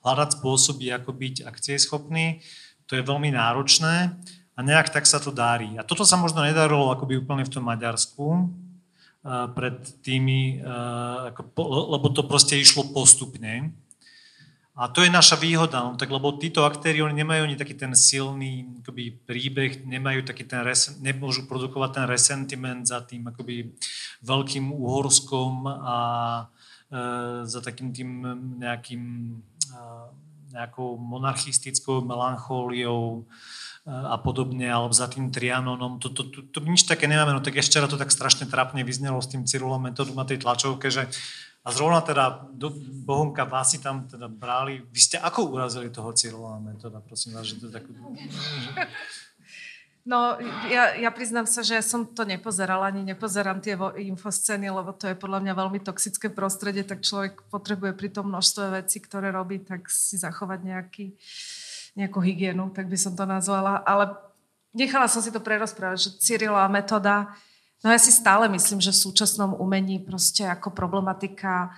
hľadať spôsoby, ako byť akcieschopný. To je veľmi náročné a nejak tak sa to darí. A toto sa možno nedarilo akoby úplne v tom Maďarsku, pred tými, lebo to proste išlo postupne. A to je naša výhoda, no, tak lebo títo aktéri oni nemajú ani taký ten silný akoby, príbeh, nemajú taký ten resen, nemôžu produkovať ten resentiment za tým akoby veľkým úhorskom a e, za takým tým nejakým e, nejakou monarchistickou melanchóliou a podobne, alebo za tým Trianonom, to, to, to, to nič také nemáme, no tak ešte to tak strašne trápne vyznelo s tým Cyrulom metodom na tej tlačovke, že a zrovna teda do, Bohunka vás si tam teda brali. Vy ste ako urazili toho Cyrila metoda, prosím vás, že to tak... No, ja, ja priznám sa, že ja som to nepozerala, ani nepozerám tie infoscény, lebo to je podľa mňa veľmi toxické prostredie, tak človek potrebuje pri tom množstve vecí, ktoré robí, tak si zachovať nejaký, nejakú hygienu, tak by som to nazvala. Ale nechala som si to prerozprávať, že Cyrila metoda, no ja si stále myslím, že v súčasnom umení proste ako problematika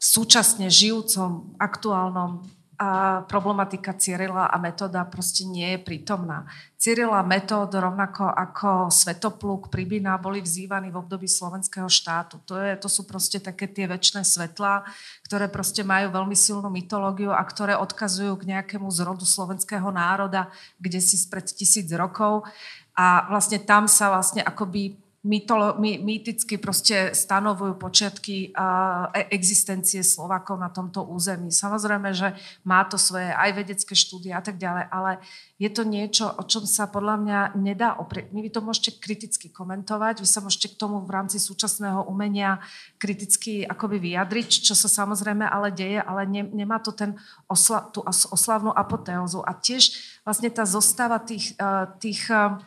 súčasne žijúcom, aktuálnom a problematika Cyrila a metóda proste nie je prítomná. Cyrila metód, rovnako ako Svetopluk, Pribina, boli vzývaní v období slovenského štátu. To, je, to sú proste také tie väčšie svetlá, ktoré proste majú veľmi silnú mytológiu a ktoré odkazujú k nejakému zrodu slovenského národa, kde si spred tisíc rokov. A vlastne tam sa vlastne akoby mytolo, my, mýticky proste stanovujú počiatky uh, existencie Slovakov na tomto území. Samozrejme, že má to svoje aj vedecké štúdie a tak ďalej, ale je to niečo, o čom sa podľa mňa nedá oprieť. Vy to môžete kriticky komentovať, vy sa môžete k tomu v rámci súčasného umenia kriticky akoby vyjadriť, čo sa samozrejme ale deje, ale ne, nemá to ten osla, tú oslavnú apoteózu. A tiež vlastne tá zostava tých, uh, tých uh,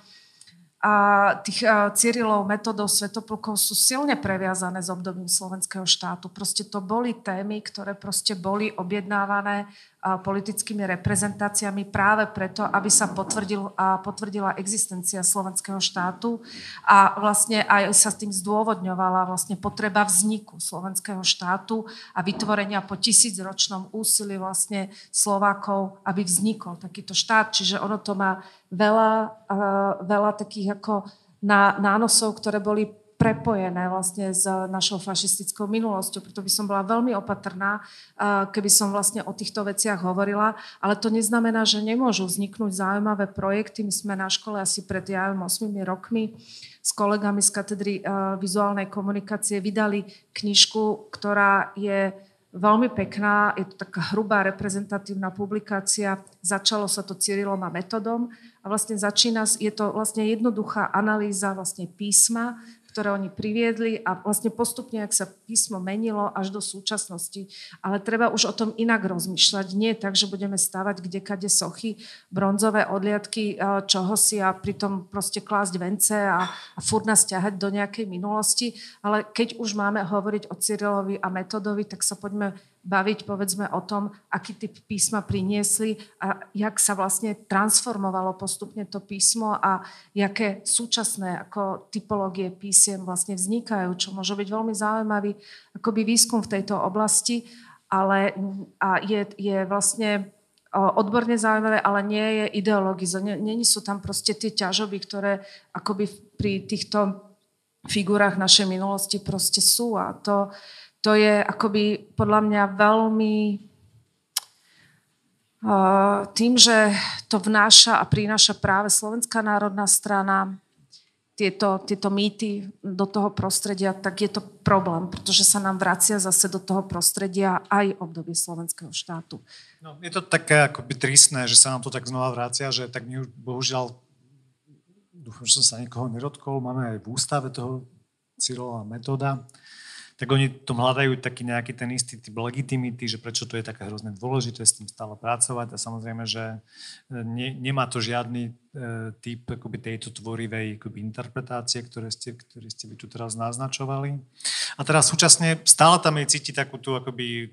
a tých Cyrilov metodov svetoplukov sú silne previazané s obdobím slovenského štátu. Proste to boli témy, ktoré proste boli objednávané politickými reprezentáciami práve preto, aby sa potvrdil, a potvrdila existencia slovenského štátu a vlastne aj sa s tým zdôvodňovala vlastne potreba vzniku slovenského štátu a vytvorenia po tisícročnom úsilí vlastne Slovákov, aby vznikol takýto štát. Čiže ono to má veľa, veľa takých ako nánosov, ktoré boli prepojené vlastne s našou fašistickou minulosťou. Preto by som bola veľmi opatrná, keby som vlastne o týchto veciach hovorila, ale to neznamená, že nemôžu vzniknúť zaujímavé projekty. My sme na škole asi pred, ja 8 rokmi s kolegami z katedry vizuálnej komunikácie vydali knižku, ktorá je veľmi pekná, je to taká hrubá reprezentatívna publikácia. Začalo sa to Cyrilom a metodom a vlastne začína, je to vlastne jednoduchá analýza vlastne písma, ktoré oni priviedli a vlastne postupne, ak sa písmo menilo až do súčasnosti. Ale treba už o tom inak rozmýšľať. Nie tak, že budeme stavať kdekade sochy, bronzové odliadky eh, čoho si a pritom proste klásť vence a, a furt nás ťahať do nejakej minulosti. Ale keď už máme hovoriť o Cyrilovi a Metodovi, tak sa poďme baviť povedzme o tom, aký typ písma priniesli a jak sa vlastne transformovalo postupne to písmo a jaké súčasné ako typológie písiem vlastne vznikajú, čo môže byť veľmi zaujímavý akoby výskum v tejto oblasti, ale a je, je vlastne odborne zaujímavé, ale nie je ideologizované. Není sú tam proste tie ťažoby, ktoré akoby pri týchto figurách našej minulosti proste sú a to, to je akoby podľa mňa veľmi uh, tým, že to vnáša a prináša práve Slovenská národná strana tieto, tieto mýty do toho prostredia, tak je to problém, pretože sa nám vracia zase do toho prostredia aj obdobie slovenského štátu. No, je to také akoby tristné, že sa nám to tak znova vracia, že tak my už bohužiaľ dúfam, že som sa niekoho nedotkol, máme aj v ústave toho Cyrilova metóda, tak oni tom hľadajú taký nejaký ten istý typ legitimity, že prečo to je také hrozne dôležité s tým stále pracovať a samozrejme, že e, ne, nemá to žiadny e, typ akoby tejto tvorivej akoby interpretácie, ktoré ste, ktoré ste by tu teraz naznačovali. A teraz súčasne stále tam je cítiť takú tú akoby,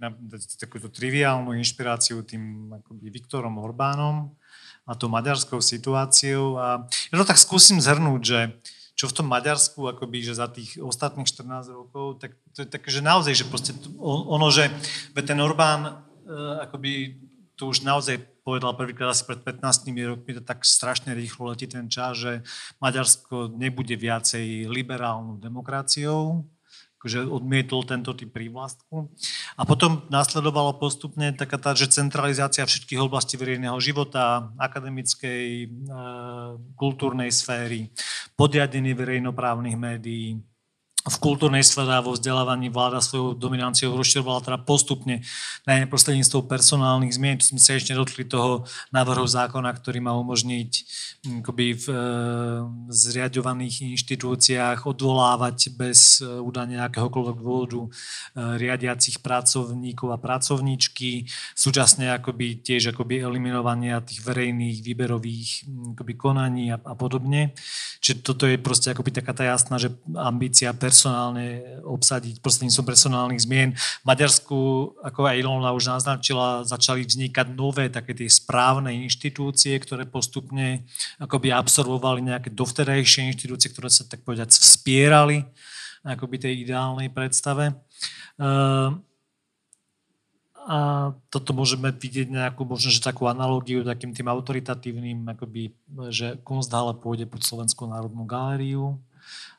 takúto triviálnu inšpiráciu tým akoby Viktorom Orbánom a tou maďarskou situáciou. A ja to tak skúsim zhrnúť, že čo v tom Maďarsku, akoby, že za tých ostatných 14 rokov, tak to je také, že naozaj, že proste ono, že ten Orbán e, akoby tu už naozaj povedal prvýkrát asi pred 15 rokmi, to tak strašne rýchlo letí ten čas, že Maďarsko nebude viacej liberálnou demokraciou, akože odmietol tento typ prívlastku. A potom následovalo postupne taká tá, že centralizácia všetkých oblastí verejného života, akademickej, e, kultúrnej sféry, podriadení verejnoprávnych médií, v kultúrnej sfére a vo vzdelávaní vláda svojou dominanciou rozširovala teda postupne najmä prostredníctvom personálnych zmien. Tu sme sa ešte dotkli toho návrhu zákona, ktorý má umožniť hm, akoby v e, zriadovaných inštitúciách odvolávať bez e, údania akéhokoľvek dôvodu e, riadiacich pracovníkov a pracovníčky, súčasne akoby tiež akoby eliminovania tých verejných výberových hm, akoby konaní a, a podobne. Čiže toto je proste akoby taká tá jasná, že ambícia personálne obsadiť prostredníctvom personálnych zmien. V Maďarsku, ako aj Ilona už naznačila, začali vznikať nové také tie správne inštitúcie, ktoré postupne akoby absorbovali nejaké dovtedajšie inštitúcie, ktoré sa tak povedať vspierali akoby tej ideálnej predstave. Uh, a toto môžeme vidieť nejakú, možno, že takú analogiu takým tým autoritatívnym, akoby, že Kunsthalle pôjde pod Slovenskú národnú galériu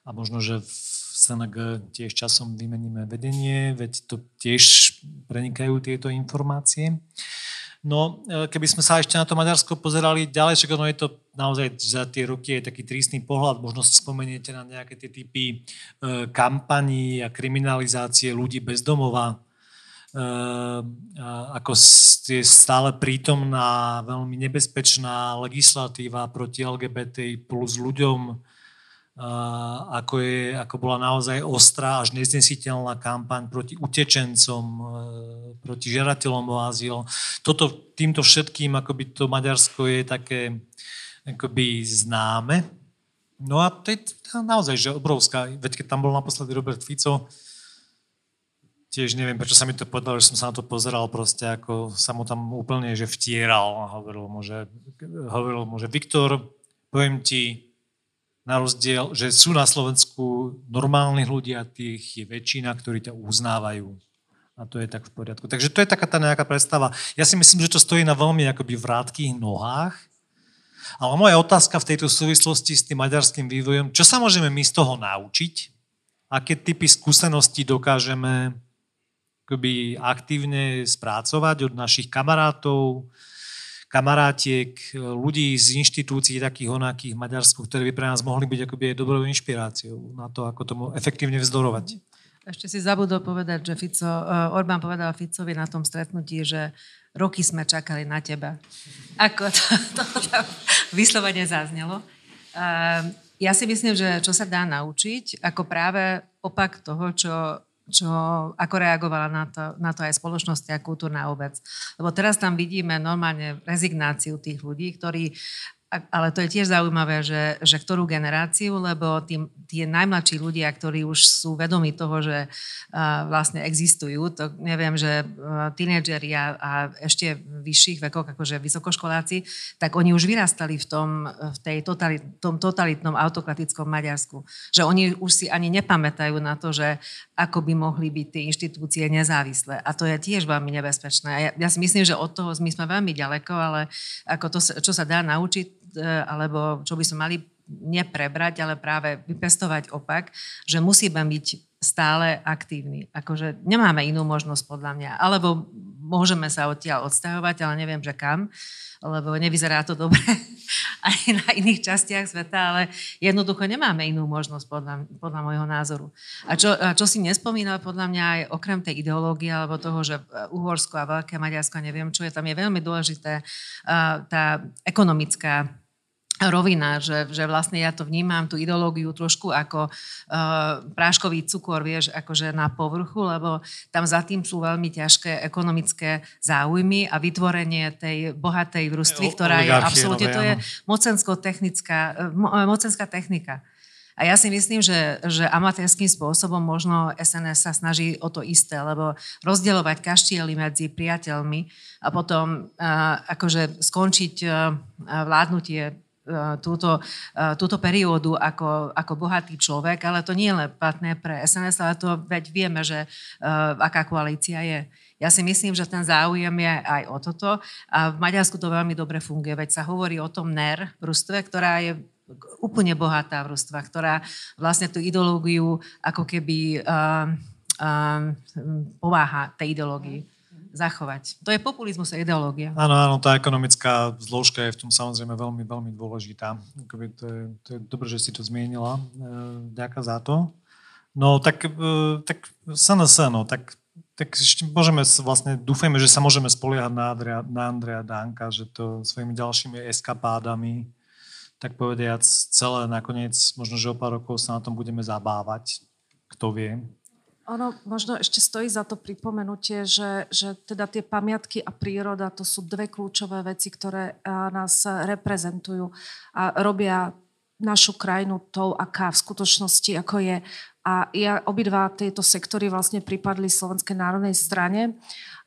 a možno, že v SNG tiež časom vymeníme vedenie, veď to tiež prenikajú tieto informácie. No, e, keby sme sa ešte na to Maďarsko pozerali ďalej, však ono je to naozaj za tie roky je taký trísny pohľad, možno si spomeniete na nejaké tie typy e, kampaní a kriminalizácie ľudí bez domova, e, ako je stále prítomná veľmi nebezpečná legislatíva proti LGBT plus ľuďom, ako, je, ako bola naozaj ostrá až neznesiteľná kampaň proti utečencom, e, proti žiadateľom o azyl. Toto, týmto všetkým akoby to Maďarsko je také akoby známe. No a to je naozaj že obrovská, veď keď tam bol naposledy Robert Fico, tiež neviem, prečo sa mi to povedalo, že som sa na to pozeral proste, ako sa mu tam úplne že vtieral a hovoril mu, že, hovoril mu, že Viktor, poviem ti, na rozdiel, že sú na Slovensku normálnych ľudí a tých je väčšina, ktorí ťa uznávajú. A to je tak v poriadku. Takže to je taká tá nejaká predstava. Ja si myslím, že to stojí na veľmi akoby vrátkých nohách. Ale moja otázka v tejto súvislosti s tým maďarským vývojom, čo sa môžeme my z toho naučiť? Aké typy skúseností dokážeme akoby aktívne spracovať od našich kamarátov, kamarátiek, ľudí z inštitúcií takých onakých v Maďarsku, ktorí by pre nás mohli byť akoby dobrou inšpiráciou na to, ako tomu efektívne vzdorovať. Ešte si zabudol povedať, že Fico, uh, Orbán povedal Ficovi na tom stretnutí, že roky sme čakali na teba. Ako to, <laughs> to, to vyslovene zaznelo. Uh, ja si myslím, že čo sa dá naučiť, ako práve opak toho, čo čo, ako reagovala na to, na to aj spoločnosť a kultúrna obec. Lebo teraz tam vidíme normálne rezignáciu tých ľudí, ktorí ale to je tiež zaujímavé, že, že ktorú generáciu, lebo tí, tie najmladší ľudia, ktorí už sú vedomí toho, že uh, vlastne existujú, to neviem, že uh, tínedžeri a, a ešte vyšších vekoch, akože vysokoškoláci, tak oni už vyrastali v tom, v tej totalit, tom totalitnom autokratickom Maďarsku. Že oni už si ani nepamätajú na to, že ako by mohli byť tie inštitúcie nezávislé. A to je tiež veľmi nebezpečné. Ja, ja si myslím, že od toho my sme veľmi ďaleko, ale ako to, čo sa dá naučiť, alebo čo by sme mali neprebrať, ale práve vypestovať opak, že musíme byť stále aktívni. Akože nemáme inú možnosť podľa mňa. Alebo môžeme sa odtiaľ odstahovať, ale neviem, že kam, lebo nevyzerá to dobre <laughs> aj na iných častiach sveta, ale jednoducho nemáme inú možnosť podľa, podľa môjho názoru. A čo, a čo si nespomínal podľa mňa aj okrem tej ideológie alebo toho, že Uhorsko a Veľké Maďarsko, neviem čo je, tam je veľmi dôležité tá ekonomická rovina, že, že vlastne ja to vnímam, tú ideológiu trošku ako uh, práškový cukor, vieš, akože na povrchu, lebo tam za tým sú veľmi ťažké ekonomické záujmy a vytvorenie tej bohatej vrstvy, ktorá je absolútne, to je mocensko-technická, uh, mocenská technika. A ja si myslím, že, že amatérským spôsobom možno SNS sa snaží o to isté, lebo rozdielovať kaštiely medzi priateľmi a potom uh, akože skončiť uh, vládnutie E, túto, e, túto periódu ako, ako bohatý človek, ale to nie je len platné pre SNS, ale to veď vieme, že uh, aká koalícia je. Ja si myslím, že ten záujem je aj o toto a v Maďarsku to veľmi dobre funguje, veď sa hovorí o tom NER vrstve, ktorá je úplne bohatá vrstva, ktorá vlastne tú ideológiu ako keby uh, uh, pomáha tej ideológii zachovať. To je populizmus a ideológia. Áno, áno, tá ekonomická zložka je v tom samozrejme veľmi, veľmi dôležitá. To je, to je dobré, že si to zmienila. E, ďaká za to. No tak, e, tak SNS, no tak, tak ešte môžeme vlastne, dúfajme, že sa môžeme spoliehať na, Andrea, na Andrea Danka, že to svojimi ďalšími eskapádami, tak povediac, celé nakoniec, možno, že o pár rokov sa na tom budeme zabávať. Kto vie. Ono možno ešte stojí za to pripomenutie, že, že teda tie pamiatky a príroda to sú dve kľúčové veci, ktoré nás reprezentujú a robia našu krajinu tou, aká v skutočnosti ako je. A ja, obidva tieto sektory vlastne pripadli Slovenskej národnej strane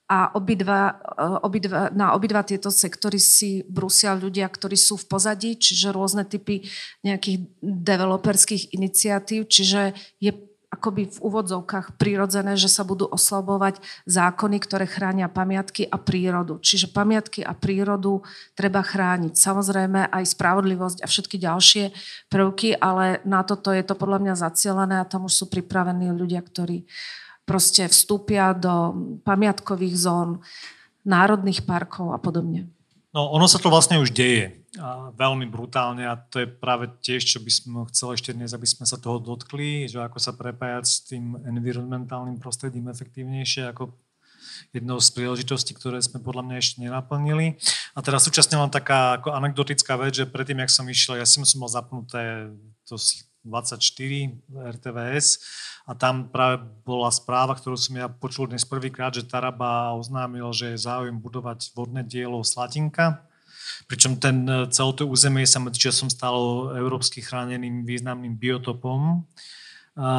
a obidva, eh, obidva, na obidva tieto sektory si brusia ľudia, ktorí sú v pozadí, čiže rôzne typy nejakých developerských iniciatív, čiže je akoby v úvodzovkách prirodzené, že sa budú oslabovať zákony, ktoré chránia pamiatky a prírodu. Čiže pamiatky a prírodu treba chrániť. Samozrejme aj spravodlivosť a všetky ďalšie prvky, ale na toto je to podľa mňa zacielené a tam už sú pripravení ľudia, ktorí proste vstúpia do pamiatkových zón, národných parkov a podobne. No, ono sa to vlastne už deje a veľmi brutálne a to je práve tiež, čo by sme chceli ešte dnes, aby sme sa toho dotkli, že ako sa prepájať s tým environmentálnym prostredím efektívnejšie ako jednou z príležitostí, ktoré sme podľa mňa ešte nenaplnili. A teraz súčasne len taká ako anekdotická vec, že predtým, jak som išiel, ja som, som mal zapnuté to 24 RTVS a tam práve bola správa, ktorú som ja počul dnes prvýkrát, že Taraba oznámil, že je záujem budovať vodné dielo Slatinka, Pričom ten, e, celé to územie sa medzičasom stalo európsky chráneným významným biotopom. A,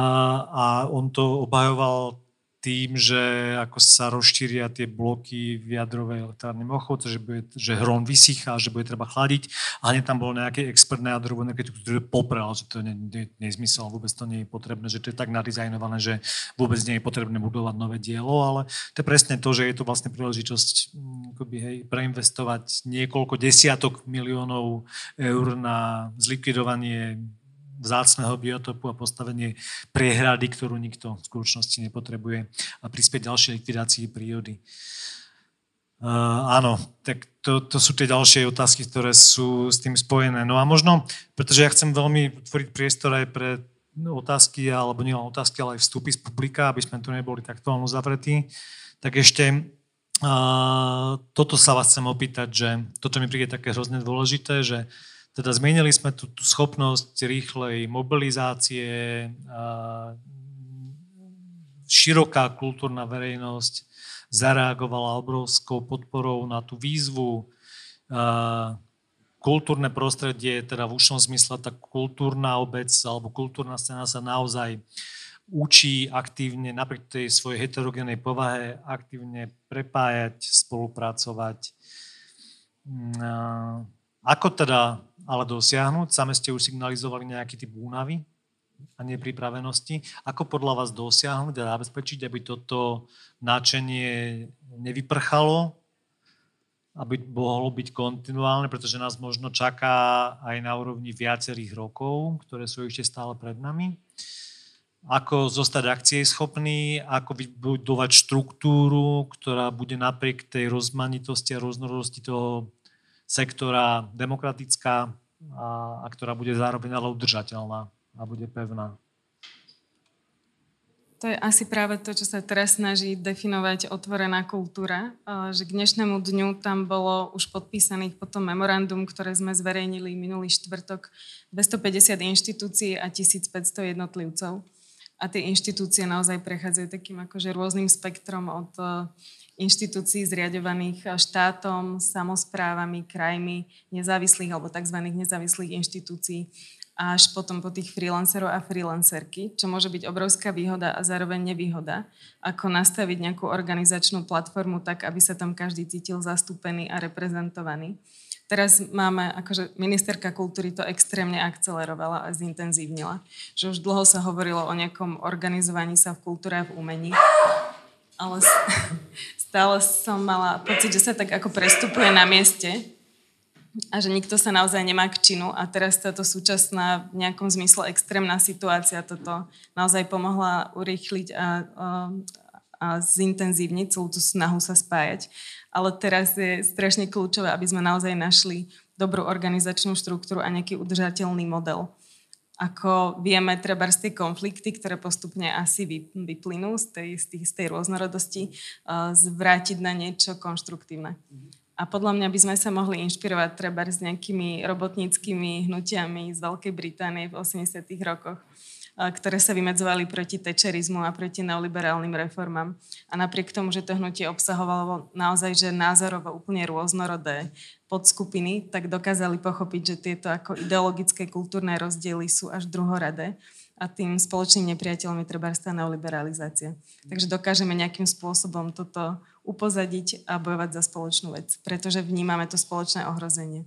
a on to obhajoval tým, že ako sa rozšíria tie bloky v jadrovej elektrárne Mochovce, že, bude, že hron vysychá, že bude treba chladiť. A hneď tam bol nejaký expert na jadrovú energetiku, ktorý poprel, že to nie, nie, nezmysel, vôbec to nie je potrebné, že to je tak nadizajnované, že vôbec nie je potrebné budovať nové dielo, ale to je presne to, že je to vlastne príležitosť mm, akoby, hej, preinvestovať niekoľko desiatok miliónov eur na zlikvidovanie vzácného biotopu a postavenie priehrady, ktorú nikto v skutočnosti nepotrebuje a prispieť ďalšej likvidácii prírody. Uh, áno, tak to, to sú tie ďalšie otázky, ktoré sú s tým spojené. No a možno, pretože ja chcem veľmi tvoriť priestor aj pre otázky, alebo nie otázky, ale aj vstupy z publika, aby sme tu neboli takto zavretí, tak ešte uh, toto sa vás chcem opýtať, že toto mi príde také hrozne dôležité, že uh, teda zmenili sme tú, tú schopnosť rýchlej mobilizácie, široká kultúrna verejnosť zareagovala obrovskou podporou na tú výzvu. Kultúrne prostredie, teda v ušom zmysle tá kultúrna obec alebo kultúrna scéna sa naozaj učí aktívne, napriek tej svojej heterogénej povahe, aktívne prepájať, spolupracovať. Ako teda ale dosiahnuť? Same ste už signalizovali nejaký typ únavy a nepripravenosti. Ako podľa vás dosiahnuť a zabezpečiť, aby toto náčenie nevyprchalo, aby mohlo byť kontinuálne, pretože nás možno čaká aj na úrovni viacerých rokov, ktoré sú ešte stále pred nami. Ako zostať akcie schopný, ako vybudovať štruktúru, ktorá bude napriek tej rozmanitosti a rôznorodosti toho sektora demokratická a, a ktorá bude zároveň ale udržateľná a bude pevná. To je asi práve to, čo sa teraz snaží definovať otvorená kultúra, že k dnešnému dňu tam bolo už podpísaných potom memorandum, ktoré sme zverejnili minulý štvrtok, 250 inštitúcií a 1500 jednotlivcov. A tie inštitúcie naozaj prechádzajú takým akože rôznym spektrom od inštitúcií zriadovaných eh, štátom, samozprávami, krajmi, nezávislých alebo tzv. nezávislých inštitúcií až potom po tých freelancerov a freelancerky, čo môže byť obrovská výhoda a zároveň nevýhoda, ako nastaviť nejakú organizačnú platformu tak, aby sa tam každý cítil zastúpený a reprezentovaný. Teraz máme, akože ministerka kultúry to extrémne akcelerovala a zintenzívnila. Že už dlho sa hovorilo o nejakom organizovaní sa v kultúre a v umení, ale stále som mala pocit, že sa tak ako prestupuje na mieste a že nikto sa naozaj nemá k činu a teraz táto súčasná v nejakom zmysle extrémna situácia toto naozaj pomohla urýchliť a, a, a zintenzívniť celú tú snahu sa spájať. Ale teraz je strašne kľúčové, aby sme naozaj našli dobrú organizačnú štruktúru a nejaký udržateľný model. Ako vieme treba z tie konflikty, ktoré postupne asi vyplynú z tej, z, tej, z tej rôznorodosti, uh, zvrátiť na niečo konštruktívne. A podľa mňa by sme sa mohli inšpirovať treba s nejakými robotníckými hnutiami z Veľkej Británie v 80. rokoch, ktoré sa vymedzovali proti tečerizmu a proti neoliberálnym reformám. A napriek tomu, že to hnutie obsahovalo naozaj že názorovo úplne rôznorodé podskupiny, tak dokázali pochopiť, že tieto ako ideologické kultúrne rozdiely sú až druhoradé a tým spoločným nepriateľom je treba tá neoliberalizácia. Takže dokážeme nejakým spôsobom toto upozadiť a bojovať za spoločnú vec, pretože vnímame to spoločné ohrozenie.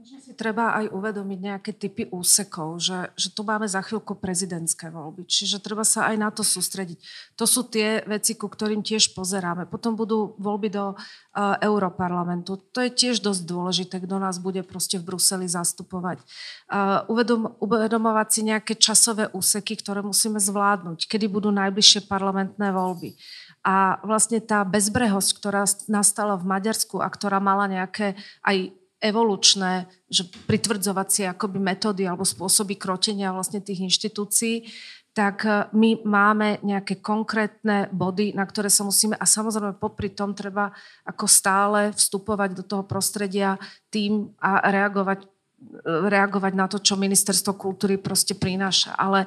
Možno si treba aj uvedomiť nejaké typy úsekov, že, že tu máme za chvíľku prezidentské voľby, čiže treba sa aj na to sústrediť. To sú tie veci, ku ktorým tiež pozeráme. Potom budú voľby do uh, Europarlamentu. To je tiež dosť dôležité, kto nás bude proste v Bruseli zastupovať. Uh, uvedom, uvedomovať si nejaké časové úseky, ktoré musíme zvládnuť, kedy budú najbližšie parlamentné voľby. A vlastne tá bezbrehosť, ktorá nastala v Maďarsku a ktorá mala nejaké aj evolučné, že pritvrdzovacie akoby metódy alebo spôsoby krotenia vlastne tých inštitúcií, tak e, my máme nejaké konkrétne body, na ktoré sa musíme, a samozrejme popri tom treba ako stále vstupovať do toho prostredia tým a reagovať, e, reagovať na to, čo ministerstvo kultúry proste prináša. Ale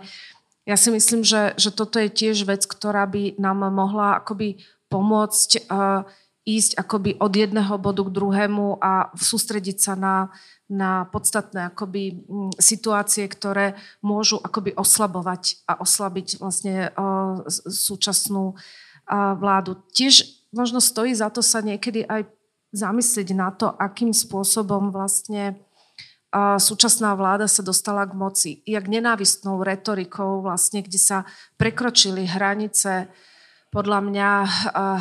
ja si myslím, že, že toto je tiež vec, ktorá by nám mohla akoby pomôcť uh, ísť akoby od jedného bodu k druhému a sústrediť sa na, na podstatné akoby mm, situácie, ktoré môžu akoby oslabovať a oslabiť vlastne uh, súčasnú uh, vládu. Tiež možno stojí za to sa niekedy aj zamyslieť na to, akým spôsobom vlastne uh, súčasná vláda sa dostala k moci. Jak nenávistnou retorikou vlastne, kde sa prekročili hranice podľa mňa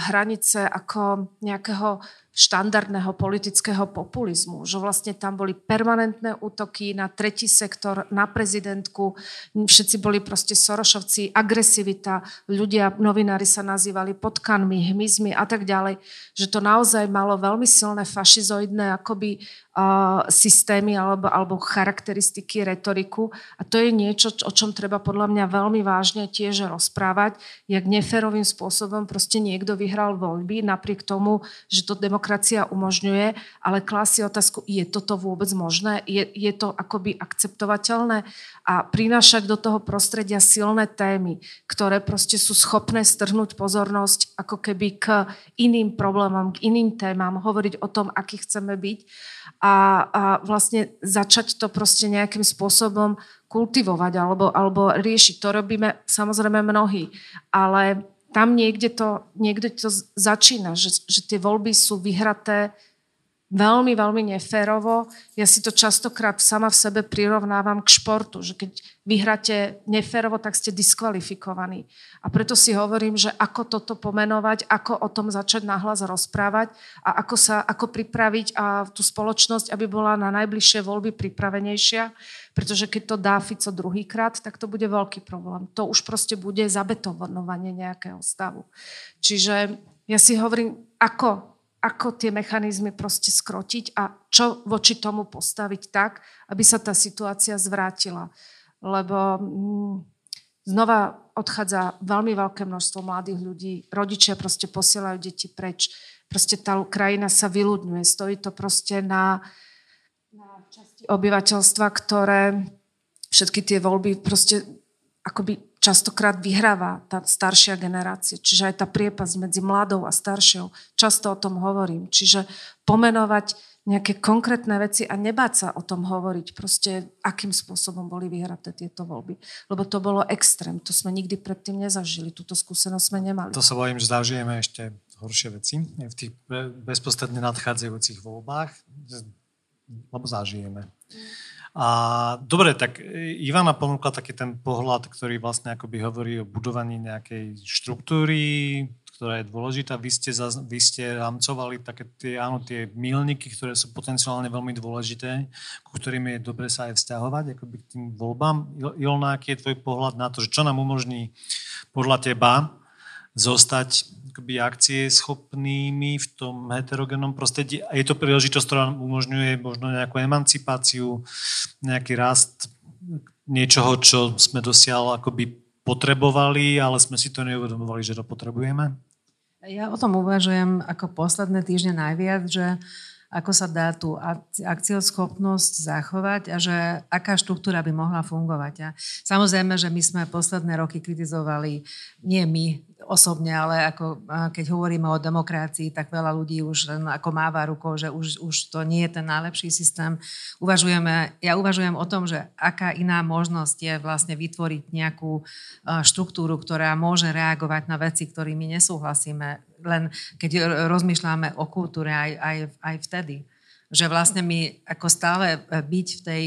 hranice ako nejakého štandardného politického populizmu, že vlastne tam boli permanentné útoky na tretí sektor, na prezidentku, všetci boli proste Sorošovci, agresivita, ľudia, novinári sa nazývali potkanmi, hmyzmi a tak ďalej, že to naozaj malo veľmi silné fašizoidné akoby uh, systémy alebo, alebo charakteristiky, retoriku. A to je niečo, o čom treba podľa mňa veľmi vážne tiež rozprávať, jak neferovým spôsobom proste niekto vyhral voľby napriek tomu, že to demokratické demokracia umožňuje, ale klási otázku, je toto vôbec možné? Je, je to akoby akceptovateľné? A prinášať do toho prostredia silné témy, ktoré proste sú schopné strhnúť pozornosť ako keby k iným problémom, k iným témam, hovoriť o tom, aký chceme byť a, a vlastne začať to proste nejakým spôsobom kultivovať alebo, alebo riešiť. To robíme samozrejme mnohí, ale tam niekde to, niekde to začína, že, že tie voľby sú vyhraté veľmi, veľmi neférovo. Ja si to častokrát sama v sebe prirovnávam k športu, že keď vyhráte neférovo, tak ste diskvalifikovaní. A preto si hovorím, že ako toto pomenovať, ako o tom začať nahlas rozprávať a ako sa, ako pripraviť a tú spoločnosť, aby bola na najbližšie voľby pripravenejšia, pretože keď to dá Fico druhýkrát, tak to bude veľký problém. To už proste bude zabetonovanie nejakého stavu. Čiže ja si hovorím, ako ako tie mechanizmy proste skrotiť a čo voči tomu postaviť tak, aby sa tá situácia zvrátila. Lebo mm, znova odchádza veľmi veľké množstvo mladých ľudí, rodičia proste posielajú deti preč, proste tá krajina sa vyľudňuje, stojí to proste na, na časti obyvateľstva, ktoré všetky tie voľby proste akoby častokrát vyhráva tá staršia generácia. Čiže aj tá priepas medzi mladou a staršou, často o tom hovorím. Čiže pomenovať nejaké konkrétne veci a nebáť sa o tom hovoriť, proste akým spôsobom boli vyhraté tieto voľby. Lebo to bolo extrém, to sme nikdy predtým nezažili, túto skúsenosť sme nemali. To sa bojím, že zažijeme ešte horšie veci v tých bezprostredne nadchádzajúcich voľbách, lebo zažijeme. Mm. A dobre, tak e, Ivana ponúkla taký ten pohľad, ktorý vlastne akoby hovorí o budovaní nejakej štruktúry, ktorá je dôležitá. Vy ste, vy ste rámcovali také tie, áno, tie milníky, ktoré sú potenciálne veľmi dôležité, ku ktorým je dobre sa aj vzťahovať, akoby k tým voľbám. Ilona, aký je tvoj pohľad na to, že čo nám umožní podľa teba zostať akoby akcie schopnými v tom heterogénnom prostredí. A je to príležitosť, ktorá umožňuje možno nejakú emancipáciu, nejaký rast niečoho, čo sme dosiaľ akoby potrebovali, ale sme si to neuvedomovali, že to potrebujeme? Ja o tom uvažujem ako posledné týždne najviac, že ako sa dá tú akcioschopnosť zachovať a že aká štruktúra by mohla fungovať. A samozrejme, že my sme posledné roky kritizovali, nie my osobne, ale ako, keď hovoríme o demokracii, tak veľa ľudí už len ako máva rukou, že už, už to nie je ten najlepší systém. Uvažujeme, ja uvažujem o tom, že aká iná možnosť je vlastne vytvoriť nejakú štruktúru, ktorá môže reagovať na veci, ktorými nesúhlasíme len keď rozmýšľame o kultúre aj, aj, aj vtedy. Že vlastne my ako stále byť v tej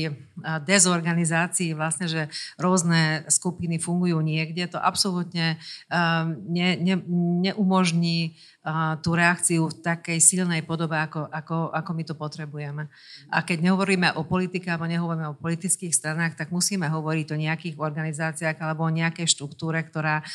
dezorganizácii, vlastne, že rôzne skupiny fungujú niekde, to absolútne ne, ne, neumožní tú reakciu v takej silnej podobe, ako, ako, ako my to potrebujeme. A keď nehovoríme o politike alebo nehovoríme o politických stranách, tak musíme hovoriť o nejakých organizáciách alebo o nejakej štruktúre, ktorá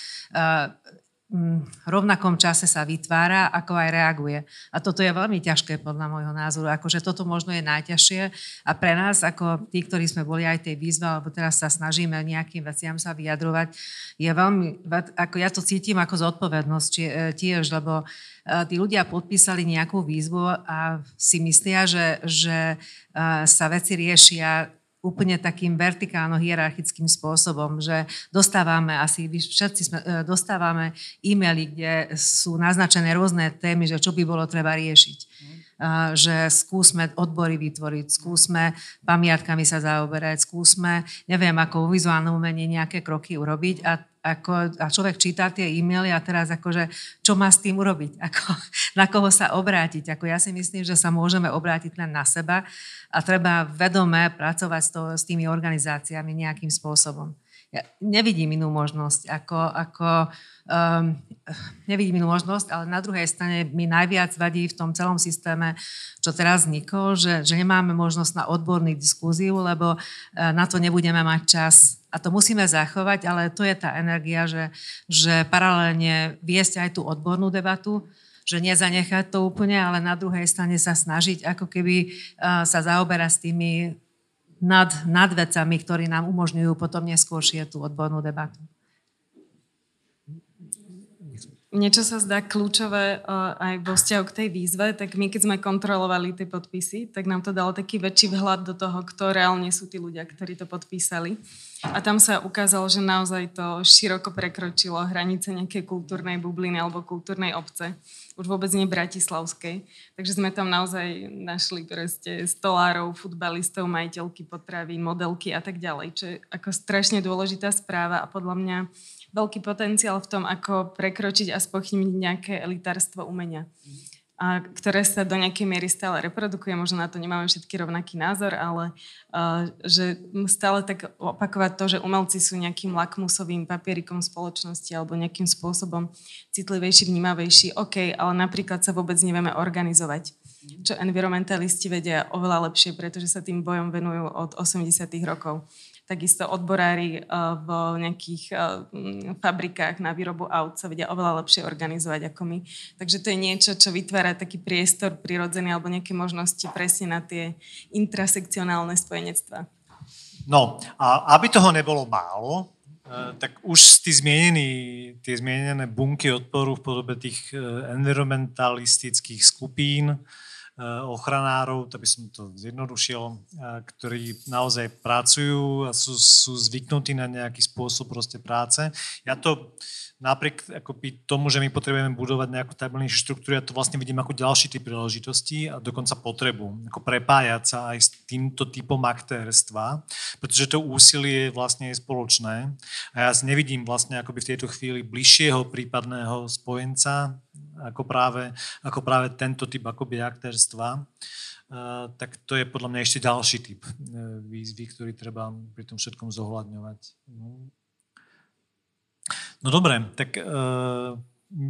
rovnakom čase sa vytvára, ako aj reaguje. A toto je veľmi ťažké podľa môjho názoru. Akože toto možno je najťažšie a pre nás, ako tí, ktorí sme boli aj tej výzve, alebo teraz sa snažíme nejakým veciam sa vyjadrovať, je veľmi, ako ja to cítim ako zodpovednosť e, tiež, lebo e, tí ľudia podpísali nejakú výzvu a si myslia, že, že e, sa veci riešia úplne takým vertikálno-hierarchickým spôsobom, že dostávame asi, všetci sme, e, dostávame e-maily, kde sú naznačené rôzne témy, že čo by bolo treba riešiť. Mm. Že skúsme odbory vytvoriť, skúsme pamiatkami sa zaoberať, skúsme, neviem, ako v vizuálnom umení nejaké kroky urobiť a ako, a človek číta tie e-maily a teraz akože, čo má s tým urobiť, <laughs> ako, na koho sa obrátiť. Ako ja si myslím, že sa môžeme obrátiť len na seba a treba vedome pracovať s, to, s tými organizáciami nejakým spôsobom. Ja nevidím inú možnosť, ako, ako um, nevidím inú možnosť, ale na druhej strane mi najviac vadí v tom celom systéme, čo teraz vzniklo, že, že nemáme možnosť na odborný diskúziu, lebo uh, na to nebudeme mať čas a to musíme zachovať, ale to je tá energia, že, že paralelne viesť aj tú odbornú debatu, že nezanechať to úplne, ale na druhej strane sa snažiť ako keby sa zaoberať s tými nad, nad vecami, ktorí nám umožňujú potom neskôršie tú odbornú debatu. Niečo sa zdá kľúčové uh, aj vo vzťahu k tej výzve, tak my keď sme kontrolovali tie podpisy, tak nám to dalo taký väčší vhľad do toho, kto reálne sú tí ľudia, ktorí to podpísali. A tam sa ukázalo, že naozaj to široko prekročilo hranice nejakej kultúrnej bubliny alebo kultúrnej obce. Už vôbec nie bratislavskej. Takže sme tam naozaj našli proste stolárov, futbalistov, majiteľky potravín, modelky a tak ďalej. Čo je ako strašne dôležitá správa a podľa mňa veľký potenciál v tom, ako prekročiť a spochybniť nejaké elitárstvo umenia. A ktoré sa do nejakej miery stále reprodukuje, možno na to nemáme všetky rovnaký názor, ale uh, že stále tak opakovať to, že umelci sú nejakým lakmusovým papierikom spoločnosti alebo nejakým spôsobom citlivejší, vnímavejší, OK, ale napríklad sa vôbec nevieme organizovať. Čo environmentalisti vedia oveľa lepšie, pretože sa tým bojom venujú od 80. rokov takisto odborári eh, v nejakých eh, fabrikách na výrobu aut sa vedia oveľa lepšie organizovať ako my. Takže to je niečo, čo vytvára taký priestor prirodzený alebo nejaké možnosti presne na tie intrasekcionálne spojenectva. No, a aby toho nebolo málo, eh, tak už tí zmienení, tie zmienené bunky odporu v podobe tých environmentalistických skupín, ochranárov, to by som to zjednodušil, eh, ktorí naozaj pracujú a sú, sú zvyknutí na nejaký spôsob proste práce. Ja to napriek akoby tomu, že my potrebujeme budovať nejakú stabilnejšiu štruktúru, ja to vlastne vidím ako ďalší typ príležitosti a dokonca potrebu, ako prepájať sa aj s týmto typom aktérstva, pretože to úsilie vlastne je spoločné a ja nevidím vlastne akoby v tejto chvíli bližšieho prípadného spojenca ako práve, ako práve tento typ akoby aktérstva. Uh, tak to je podľa mňa ešte ďalší typ uh, výzvy, ktorý treba pri tom všetkom zohľadňovať. No. No dobre, tak uh,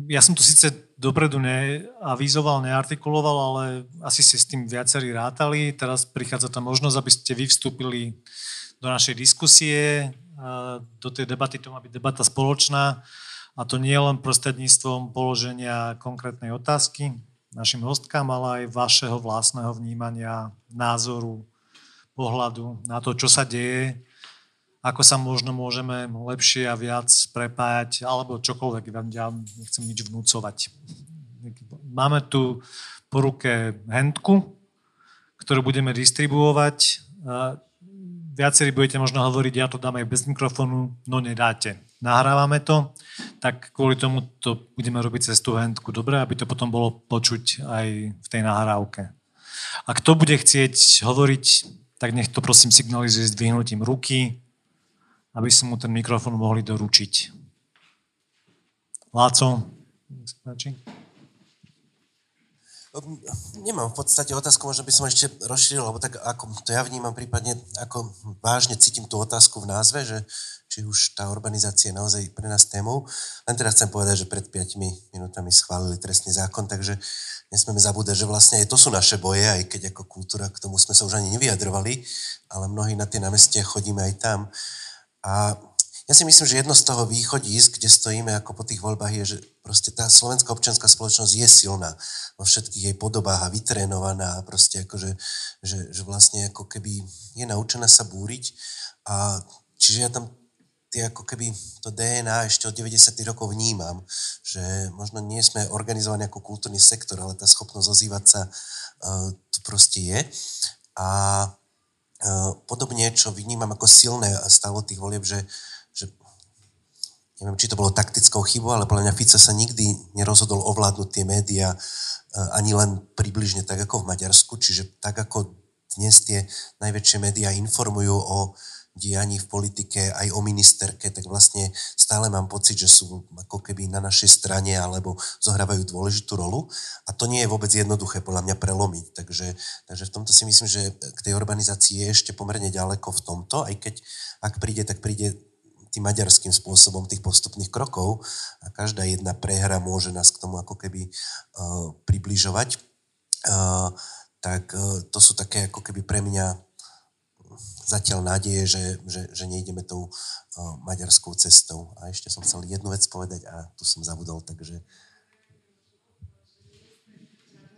ja som to síce dopredu neavizoval, neartikuloval, ale asi ste s tým viacerí rátali. Teraz prichádza tá možnosť, aby ste vy vstúpili do našej diskusie, do tej debaty, to má byť debata spoločná. A to nie len prostredníctvom položenia konkrétnej otázky našim hostkám, ale aj vašeho vlastného vnímania, názoru, pohľadu na to, čo sa deje ako sa možno môžeme lepšie a viac prepájať, alebo čokoľvek, ja nechcem nič vnúcovať. Máme tu po ruke hentku, ktorú budeme distribuovať. Viacerí budete možno hovoriť, ja to dám aj bez mikrofónu, no nedáte. Nahrávame to, tak kvôli tomu to budeme robiť cez tú hentku. Dobre, aby to potom bolo počuť aj v tej nahrávke. A kto bude chcieť hovoriť, tak nech to prosím signalizuje s dvihnutím ruky, aby sme mu ten mikrofón mohli doručiť. Láco, Nemám v podstate otázku, možno by som ešte rozšíril, lebo tak ako to ja vnímam prípadne, ako vážne cítim tú otázku v názve, že či už tá urbanizácia je naozaj pre nás témou. Len teraz chcem povedať, že pred 5 minútami schválili trestný zákon, takže nesmieme zabúdať, že vlastne aj to sú naše boje, aj keď ako kultúra k tomu sme sa už ani nevyjadrovali, ale mnohí na tie námestie chodíme aj tam. A ja si myslím, že jedno z toho východísk, kde stojíme ako po tých voľbách, je, že proste tá slovenská občianská spoločnosť je silná vo všetkých jej podobách a vytrénovaná a proste akože, že, že vlastne ako keby je naučená sa búriť a čiže ja tam tie ako keby to DNA ešte od 90. rokov vnímam, že možno nie sme organizovaní ako kultúrny sektor, ale tá schopnosť ozývať sa uh, to proste je. A Eh, podobne, čo vnímam ako silné stalo tých volieb, že, že neviem, či to bolo taktickou chybou, ale podľa mňa Fico sa nikdy nerozhodol ovládnuť tie médiá eh, ani len približne tak ako v Maďarsku, čiže tak ako dnes tie najväčšie médiá informujú o dianí v politike, aj o ministerke, tak vlastne stále mám pocit, že sú ako keby na našej strane alebo zohrávajú dôležitú rolu. A to nie je vôbec jednoduché podľa mňa prelomiť. Takže, takže v tomto si myslím, že k tej urbanizácii je ešte pomerne ďaleko v tomto, aj keď ak príde, tak príde tým maďarským spôsobom tých postupných krokov a každá jedna prehra môže nás k tomu ako keby uh, približovať. Uh, tak uh, to sú také ako keby pre mňa zatiaľ nádeje, že, že, že nejdeme tou uh, maďarskou cestou. A ešte som chcel jednu vec povedať a tu som zabudol, takže...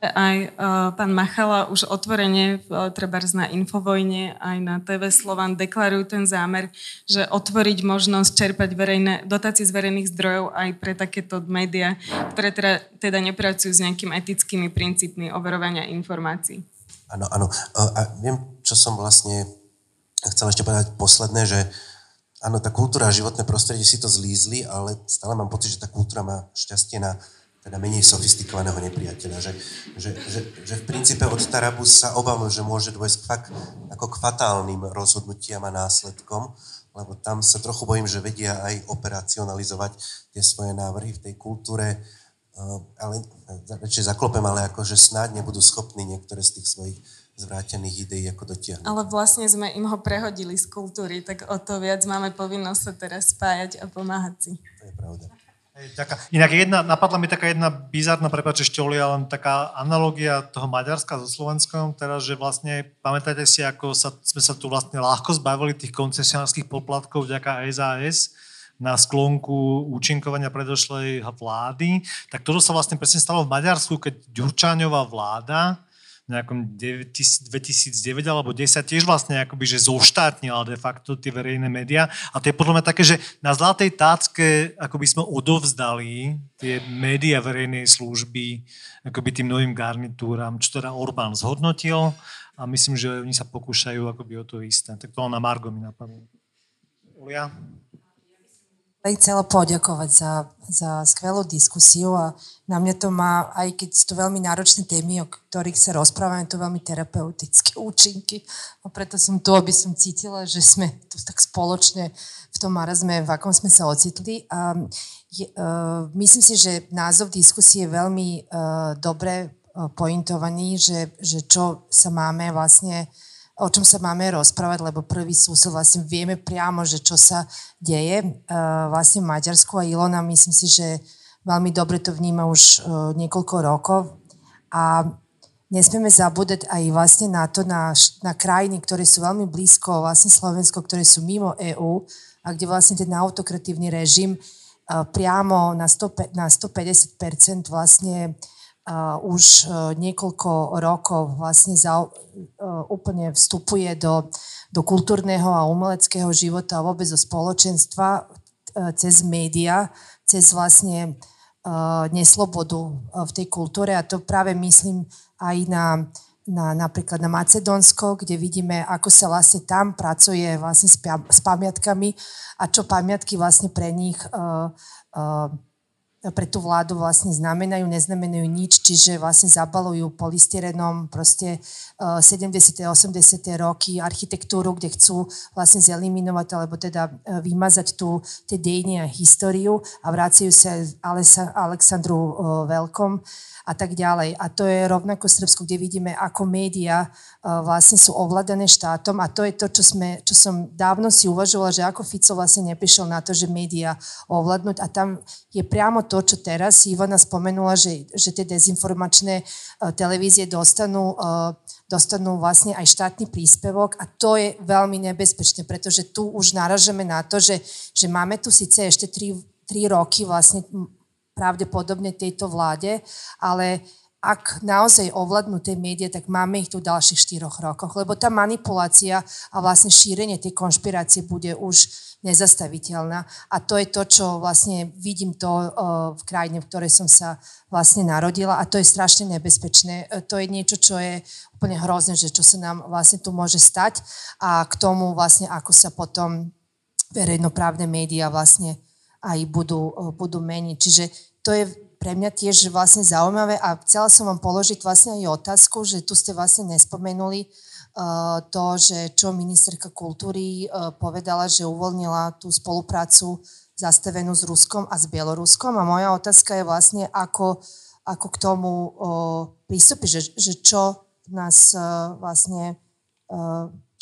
Aj uh, pán Machala už otvorene, uh, treba na Infovojne, aj na TV Slovan deklarujú ten zámer, že otvoriť možnosť čerpať verejné, dotácie z verejných zdrojov aj pre takéto médiá, ktoré teda, teda nepracujú s nejakými etickými princípmi overovania informácií. Áno, áno. Uh, a viem, čo som vlastne chcem ešte povedať posledné, že áno, tá kultúra a životné prostredie si to zlízli, ale stále mám pocit, že tá kultúra má šťastie na teda menej sofistikovaného nepriateľa. Že, že, že, že v princípe od Tarabu sa obávam, že môže dôjsť fakt ako k fatálnym rozhodnutiam a následkom, lebo tam sa trochu bojím, že vedia aj operacionalizovať tie svoje návrhy v tej kultúre, eh, ale radšej zaklopem, ale akože snáď nebudú schopní niektoré z tých svojich zvrátených ideí ako dotiahnuť. Ale vlastne sme im ho prehodili z kultúry, tak o to viac máme povinnosť sa teraz spájať a pomáhať si. To je pravda. taká, inak jedna, napadla mi taká jedna bizarná, prepáč ešte Oli, len taká analogia toho Maďarska so Slovenskom, teraz, že vlastne, pamätáte si, ako sa, sme sa tu vlastne ľahko zbavili tých koncesionárskych poplatkov vďaka SAS, na sklonku účinkovania predošlej vlády, tak toto sa vlastne presne stalo v Maďarsku, keď Ďurčáňová vláda nejakom 2009 alebo 10 tiež vlastne akoby, že zoštátnila de facto tie verejné médiá. A to je podľa mňa také, že na zlatej tácke akoby sme odovzdali tie médiá verejnej služby akoby tým novým garnitúram, čo teda Orbán zhodnotil a myslím, že oni sa pokúšajú akoby o to isté. Tak to na Margo mi napadlo. Ulia? chcela poďakovať za, za skvelú diskusiu a na mňa to má, aj keď sú to veľmi náročné témy, o ktorých sa rozprávame, to veľmi terapeutické účinky. A preto som tu, aby som cítila, že sme tu tak spoločne v tom marazme, v akom sme sa ocitli. A je, uh, myslím si, že názov diskusie je veľmi uh, dobre uh, pointovaný, že, že čo sa máme vlastne uh, o čom sa máme rozprávať, lebo prvý súsed vlastne vieme priamo, že čo sa deje uh, vlastne v Maďarsku a Ilona myslím si, že veľmi dobre to vníma už uh, niekoľko rokov. A nesmieme zabúdať aj vlastne na to, na, na krajiny, ktoré sú veľmi blízko, vlastne Slovensko, ktoré sú mimo EÚ a kde vlastne ten autokratívny režim uh, priamo na, 100, na 150% vlastne uh, už uh, niekoľko rokov vlastne za, uh, úplne vstupuje do do kultúrneho a umeleckého života a vôbec do spoločenstva cez média, cez vlastne neslobodu v tej kultúre. A to práve myslím aj na na, napríklad na Macedónsko, kde vidíme, ako sa vlastne tam pracuje vlastne s, s pamiatkami a čo pamiatky vlastne pre nich uh, uh, pre tú vládu vlastne znamenajú, neznamenajú nič, čiže vlastne zabalujú polystyrenom proste 70. 80. roky architektúru, kde chcú vlastne zeliminovať alebo teda vymazať tú, tie dejiny a históriu a vracajú sa Aleksandru Veľkom a tak ďalej. A to je rovnako Srbsko, kde vidíme, ako médiá vlastne sú ovládané štátom. A to je to, čo, sme, čo som dávno si uvažovala, že ako Fico vlastne neprišiel na to, že médiá ovládnuť a tam je priamo to, čo teraz Ivana spomenula, že, že tie dezinformačné televízie dostanú dostanú vlastne aj štátny príspevok. A to je veľmi nebezpečné, pretože tu už naražame na to, že, že máme tu síce ešte tri, tri roky vlastne pravdepodobne tejto vláde, ale ak naozaj ovládnu tie médiá, tak máme ich tu v ďalších štyroch rokoch, lebo tá manipulácia a vlastne šírenie tej konšpirácie bude už nezastaviteľná. A to je to, čo vlastne vidím to v krajine, v ktorej som sa vlastne narodila a to je strašne nebezpečné. Uh, to je niečo, čo je úplne hrozné, že čo sa nám vlastne tu môže stať a k tomu vlastne, ako sa potom verejnoprávne médiá vlastne aj budú, eh, budú meniť. Čiže to je pre mňa tiež vlastne zaujímavé a chcela som vám položiť vlastne aj otázku, že tu ste vlastne nespomenuli uh, to, že čo ministerka kultúry uh, povedala, že uvoľnila tú spoluprácu zastavenú s Ruskom a s Bieloruskom a moja otázka je vlastne, ako, ako k tomu prístupí, že, že čo nás vlastne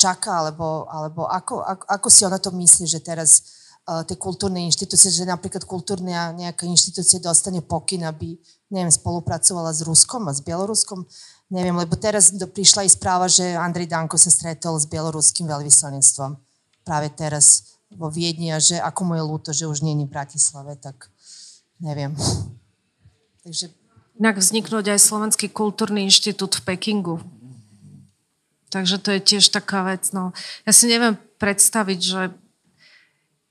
čaká, alebo, alebo ako, ako, ako si ona to myslí, že teraz tie kultúrne inštitúcie, že napríklad kultúrna nejaká inštitúcia dostane pokyn, aby, neviem, spolupracovala s Ruskom a s Bieloruskom. Neviem, lebo teraz prišla i správa, že Andrej Danko sa stretol s bieloruským veľvyslanectvom práve teraz vo Viedni a že ako mu je ľúto, že už nie je v Bratislave, tak neviem. <laughs> Takže... Inak vzniknúť aj Slovenský kultúrny inštitút v Pekingu. Takže to je tiež taká vec. No. Ja si neviem predstaviť, že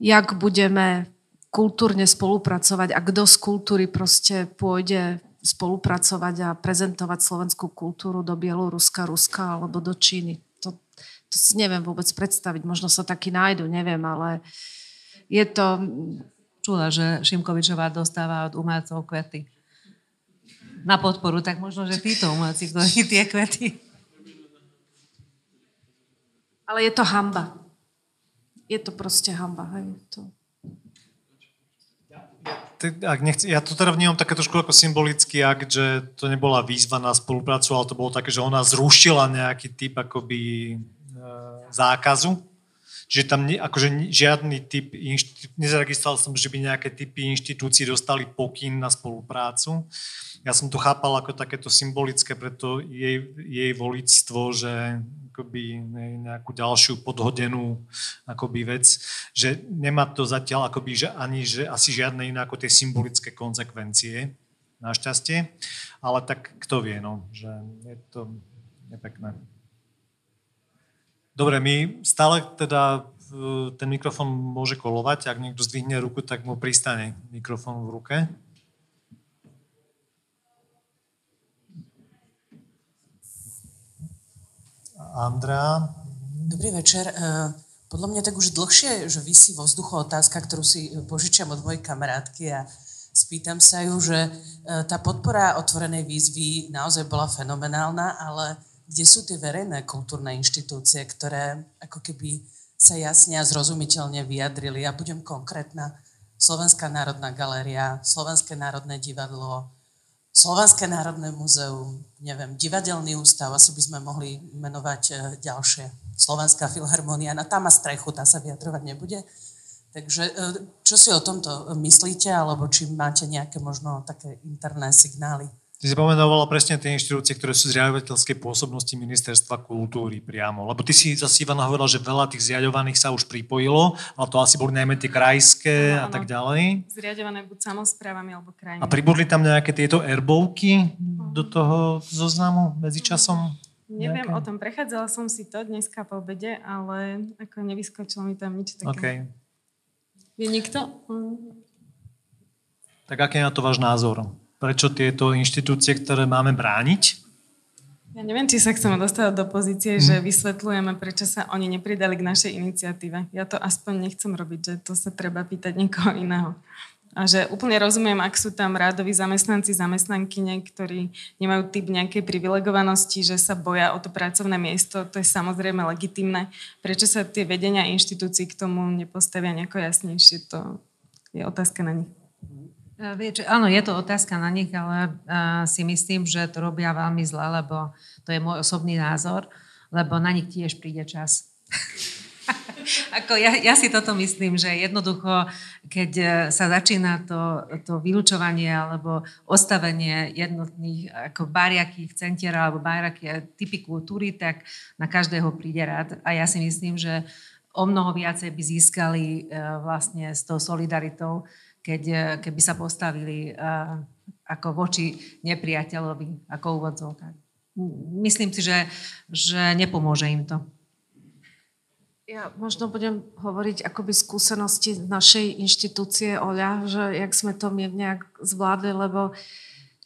jak budeme kultúrne spolupracovať a kto z kultúry proste pôjde spolupracovať a prezentovať slovenskú kultúru do Bieloruska, Ruska alebo do Číny. To, to si neviem vôbec predstaviť. Možno sa taký nájdu, neviem, ale je to... Čula, že Šimkovičová dostáva od umelcov kvety na podporu, tak možno, že títo umelci, ktorí tie kvety. Ale je to hamba je to proste hamba. Hej, to. Ak nechci, ja to teda vnímam také trošku ako symbolický akt, že to nebola výzva na spoluprácu, ale to bolo také, že ona zrušila nejaký typ akoby e, zákazu. Čiže tam ne, akože žiadny typ, nezaregistroval som, že by nejaké typy inštitúcií dostali pokyn na spoluprácu. Ja som to chápal ako takéto symbolické pre to jej, jej volictvo, že akoby nejakú ďalšiu podhodenú akoby vec, že nemá to zatiaľ akoby, že ani že asi žiadne iné ako tie symbolické konsekvencie, našťastie, ale tak kto vie, no, že je to nepekné. Dobre, my stále teda e, ten mikrofón môže kolovať, ak niekto zdvihne ruku, tak mu pristane mikrofón v ruke. Andrea. Dobrý večer. E, podľa mňa tak už dlhšie, že vysí vo vzduchu otázka, ktorú si požičiam od mojej kamarátky a spýtam sa ju, že e, tá podpora otvorenej výzvy naozaj bola fenomenálna, ale kde sú tie verejné kultúrne inštitúcie, ktoré ako keby sa jasne a zrozumiteľne vyjadrili. Ja budem konkrétna. Slovenská národná galéria, Slovenské národné divadlo, Slovenské národné múzeum, neviem, divadelný ústav, asi by sme mohli menovať e, ďalšie. Slovenská filharmonia, na tam má strechu, tá sa vyjadrovať nebude. Takže e, čo si o tomto myslíte, alebo či máte nejaké možno také interné signály? Ty si pomenovala presne tie inštitúcie, ktoré sú z riadovateľskej pôsobnosti ministerstva kultúry priamo. Lebo ty si zase Ivana hovorila, že veľa tých zriadovaných sa už pripojilo, ale to asi boli najmä tie krajské ano, a tak ďalej. Zriadované buď samozprávami alebo krajinami. A pribudli tam nejaké tieto erbovky do toho zoznamu medzičasom? Neviem o tom, prechádzala som si to dneska po obede, ale ako nevyskočilo mi tam nič také. Okay. Je nikto? Tak aký je na to váš názor? Prečo tieto inštitúcie, ktoré máme brániť, ja neviem, či sa chceme dostať do pozície, hmm. že vysvetľujeme, prečo sa oni nepridali k našej iniciatíve. Ja to aspoň nechcem robiť, že to sa treba pýtať niekoho iného. A že úplne rozumiem, ak sú tam rádoví zamestnanci, zamestnankyne, ktorí nemajú typ nejakej privilegovanosti, že sa boja o to pracovné miesto, to je samozrejme legitimné. Prečo sa tie vedenia inštitúcií k tomu nepostavia nejako jasnejšie, to je otázka na nich. Viete, áno, je to otázka na nich, ale uh, si myslím, že to robia veľmi zle, lebo to je môj osobný názor, lebo na nich tiež príde čas. <laughs> Ako ja, ja si toto myslím, že jednoducho, keď e, sa začína to, to vylúčovanie alebo ostavenie jednotných ako bariakých centier alebo bariakie typy kultúry, tak na každého príde rád. A ja si myslím, že o mnoho viacej by získali uh, vlastne s tou solidaritou, keď, eh, keby sa postavili uh, ako voči nepriateľovi, ako úvodzovka. Myslím si, že, že nepomôže im to. Ja možno budem hovoriť akoby skúsenosti našej inštitúcie OľA, že jak sme to my nejak zvládli, lebo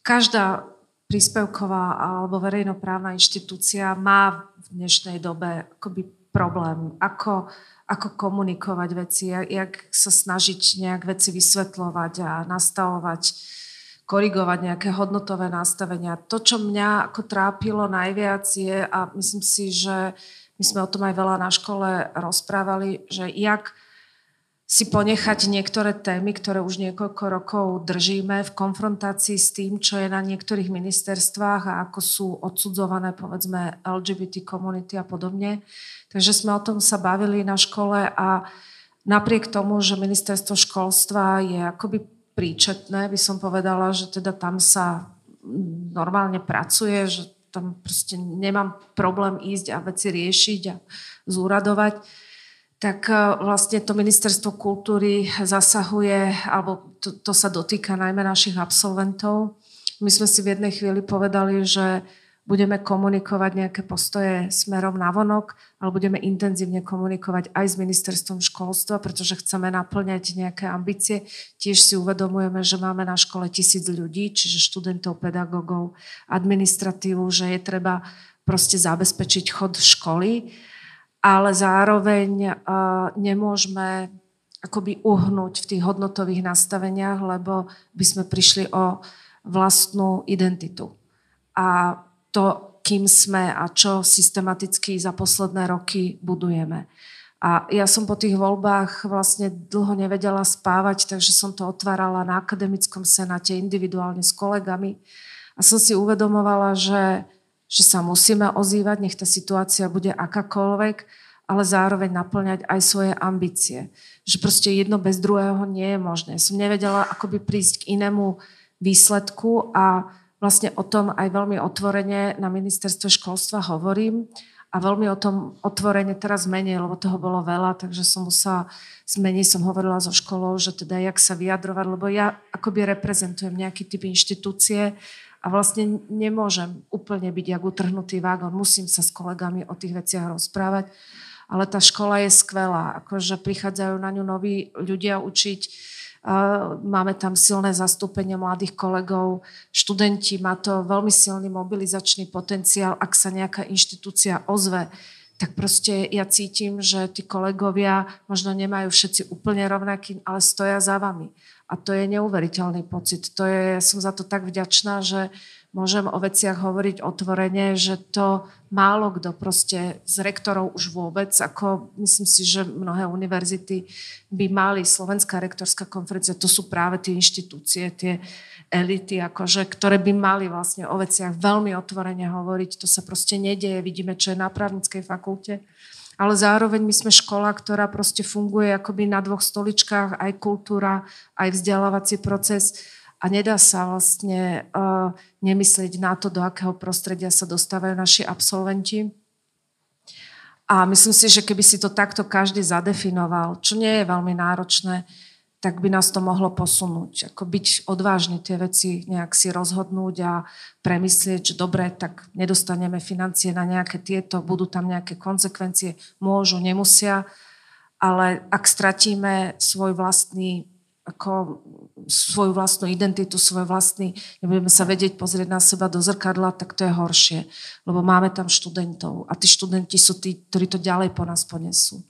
každá príspevková alebo verejnoprávna inštitúcia má v dnešnej dobe akoby problém, ako ako komunikovať veci, jak, sa snažiť nejak veci vysvetľovať a nastavovať, korigovať nejaké hodnotové nastavenia. To, čo mňa ako trápilo najviac je, a myslím si, že my sme o tom aj veľa na škole rozprávali, že jak si ponechať niektoré témy, ktoré už niekoľko rokov držíme v konfrontácii s tým, čo je na niektorých ministerstvách a ako sú odsudzované povedzme LGBT komunity a podobne. Takže sme o tom sa bavili na škole a napriek tomu, že ministerstvo školstva je akoby príčetné, by som povedala, že teda tam sa normálne pracuje, že tam proste nemám problém ísť a veci riešiť a zúradovať tak e, vlastne to ministerstvo kultúry zasahuje, alebo to, to sa dotýka najmä našich absolventov. My sme si v jednej chvíli povedali, že budeme komunikovať nejaké postoje smerom na vonok, ale budeme intenzívne komunikovať aj s ministerstvom školstva, pretože chceme naplňať nejaké ambície. Tiež si uvedomujeme, že máme na škole tisíc ľudí, čiže študentov, pedagógov, administratívu, že je treba proste zabezpečiť chod školy ale zároveň nemôžeme akoby uhnúť v tých hodnotových nastaveniach, lebo by sme prišli o vlastnú identitu. A to, kým sme a čo systematicky za posledné roky budujeme. A ja som po tých voľbách vlastne dlho nevedela spávať, takže som to otvárala na akademickom senáte individuálne s kolegami. A som si uvedomovala, že že sa musíme ozývať, nech tá situácia bude akákoľvek, ale zároveň naplňať aj svoje ambície. Že proste jedno bez druhého nie je možné. Som nevedela akoby prísť k inému výsledku a vlastne o tom aj veľmi otvorene na ministerstve školstva hovorím a veľmi o tom otvorene teraz menej, lebo toho bolo veľa, takže som musela zmeniť, som hovorila so školou, že teda jak sa vyjadrovať, lebo ja akoby reprezentujem nejaký typ inštitúcie a vlastne nemôžem úplne byť jak utrhnutý vágon. Musím sa s kolegami o tých veciach rozprávať. Ale tá škola je skvelá. Akože prichádzajú na ňu noví ľudia učiť. Máme tam silné zastúpenie mladých kolegov. Študenti má to veľmi silný mobilizačný potenciál. Ak sa nejaká inštitúcia ozve, tak proste ja cítim, že tí kolegovia možno nemajú všetci úplne rovnaký, ale stoja za vami. A to je neuveriteľný pocit. To je, ja som za to tak vďačná, že môžem o veciach hovoriť otvorene, že to málo kto proste z rektorov už vôbec, ako myslím si, že mnohé univerzity by mali, Slovenská rektorská konferencia, to sú práve tie inštitúcie, tie elity, akože, ktoré by mali vlastne o veciach veľmi otvorene hovoriť. To sa proste nedieje. Vidíme, čo je na právnickej fakulte ale zároveň my sme škola, ktorá proste funguje akoby na dvoch stoličkách, aj kultúra, aj vzdelávací proces a nedá sa vlastne uh, nemyslieť na to, do akého prostredia sa dostávajú naši absolventi. A myslím si, že keby si to takto každý zadefinoval, čo nie je veľmi náročné, tak by nás to mohlo posunúť. Ako byť odvážny tie veci nejak si rozhodnúť a premyslieť, že dobre, tak nedostaneme financie na nejaké tieto, budú tam nejaké konsekvencie, môžu, nemusia, ale ak stratíme svoj vlastný ako svoju vlastnú identitu, svoj vlastný, nebudeme sa vedieť pozrieť na seba do zrkadla, tak to je horšie, lebo máme tam študentov a tí študenti sú tí, ktorí to ďalej po nás ponesú.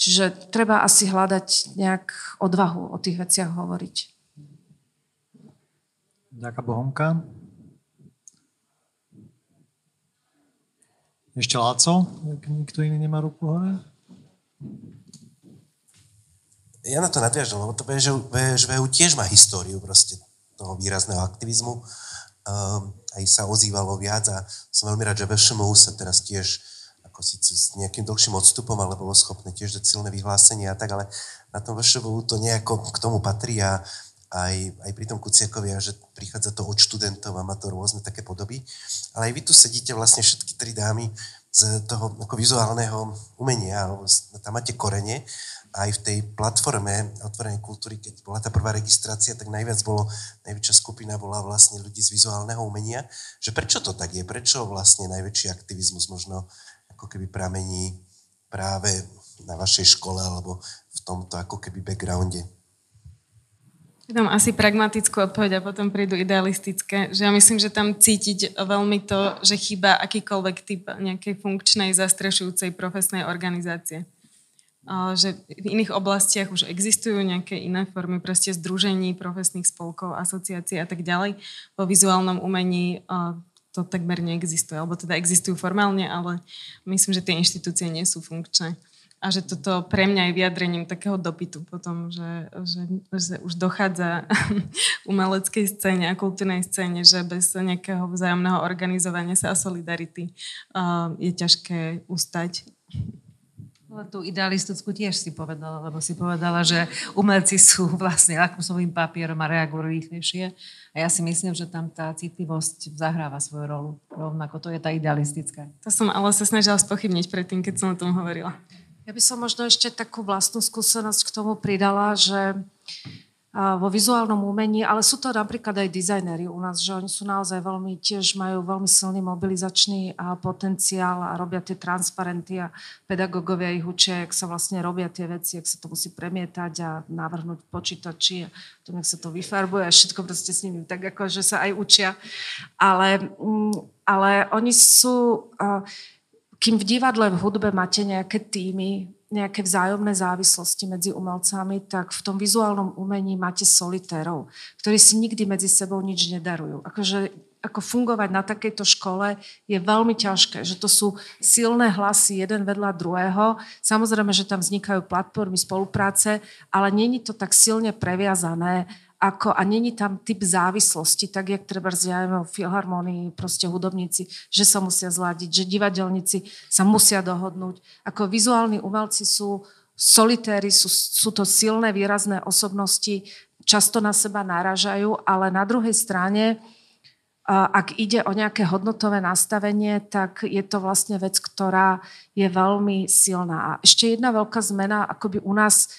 Čiže treba asi hľadať nejak odvahu o tých veciach hovoriť. Ďakujem Bohomka. Ešte Láco, ak nikto iný nemá ruku hore? Ja na to nadviažem, lebo to VŽVU tiež má históriu proste toho výrazného aktivizmu. Um, aj sa ozývalo viac a som veľmi rád, že VŠMU sa teraz tiež ako síce s nejakým dlhším odstupom, ale bolo schopné tiež dať silné vyhlásenie a tak, ale na tom VŠVU to nejako k tomu patrí a aj, aj pri tom Kuciakovi, že prichádza to od študentov a má to rôzne také podoby. Ale aj vy tu sedíte vlastne všetky tri dámy z toho ako vizuálneho umenia, alebo tam máte korene aj v tej platforme otvorenej kultúry, keď bola tá prvá registrácia, tak najviac bolo, najväčšia skupina bola vlastne ľudí z vizuálneho umenia. Že prečo to tak je? Prečo vlastne najväčší aktivizmus možno ako keby pramení práve na vašej škole alebo v tomto ako keby backgrounde? Dám asi pragmatickú odpoveď a potom prídu idealistické. Že ja myslím, že tam cítiť veľmi to, že chýba akýkoľvek typ nejakej funkčnej, zastrešujúcej profesnej organizácie že v iných oblastiach už existujú nejaké iné formy proste združení, profesných spolkov, asociácií a tak ďalej. Po vizuálnom umení to takmer neexistuje, alebo teda existujú formálne, ale myslím, že tie inštitúcie nie sú funkčné. A že toto pre mňa je vyjadrením takého dopytu potom, že, že, že už dochádza <laughs> umeleckej scéne a kultúrnej scéne, že bez nejakého vzájomného organizovania sa a solidarity uh, je ťažké ustať tú idealistickú tiež si povedala, lebo si povedala, že umelci sú <laughs> vlastne lakmusovým papierom a reagujú rýchlejšie. A ja si myslím, že tam tá citlivosť zahráva svoju rolu. Rovnako to je tá idealistická. To som ale sa snažila spochybniť predtým, keď som o tom hovorila. Ja by som možno ešte takú vlastnú skúsenosť k tomu pridala, že vo vizuálnom umení, ale sú to napríklad aj dizajnéri u nás, že oni sú naozaj veľmi, tiež majú veľmi silný mobilizačný potenciál a robia tie transparenty a pedagógovia ich učia, jak sa vlastne robia tie veci, jak sa to musí premietať a navrhnúť počítači a tom, jak sa to vyfarbuje a všetko proste s nimi tak ako, že sa aj učia. Ale, mm, ale oni sú, kým v divadle, v hudbe máte nejaké týmy, nejaké vzájomné závislosti medzi umelcami, tak v tom vizuálnom umení máte solitérov, ktorí si nikdy medzi sebou nič nedarujú. Akože ako fungovať na takejto škole je veľmi ťažké, že to sú silné hlasy jeden vedľa druhého. Samozrejme, že tam vznikajú platformy spolupráce, ale není to tak silne previazané ako, a není tam typ závislosti, tak jak treba v filharmonii, proste hudobníci, že sa musia zladiť, že divadelníci sa musia dohodnúť. Ako vizuálni umelci sú solitéry, sú, sú to silné, výrazné osobnosti, často na seba náražajú, ale na druhej strane, ak ide o nejaké hodnotové nastavenie, tak je to vlastne vec, ktorá je veľmi silná. A ešte jedna veľká zmena, akoby u nás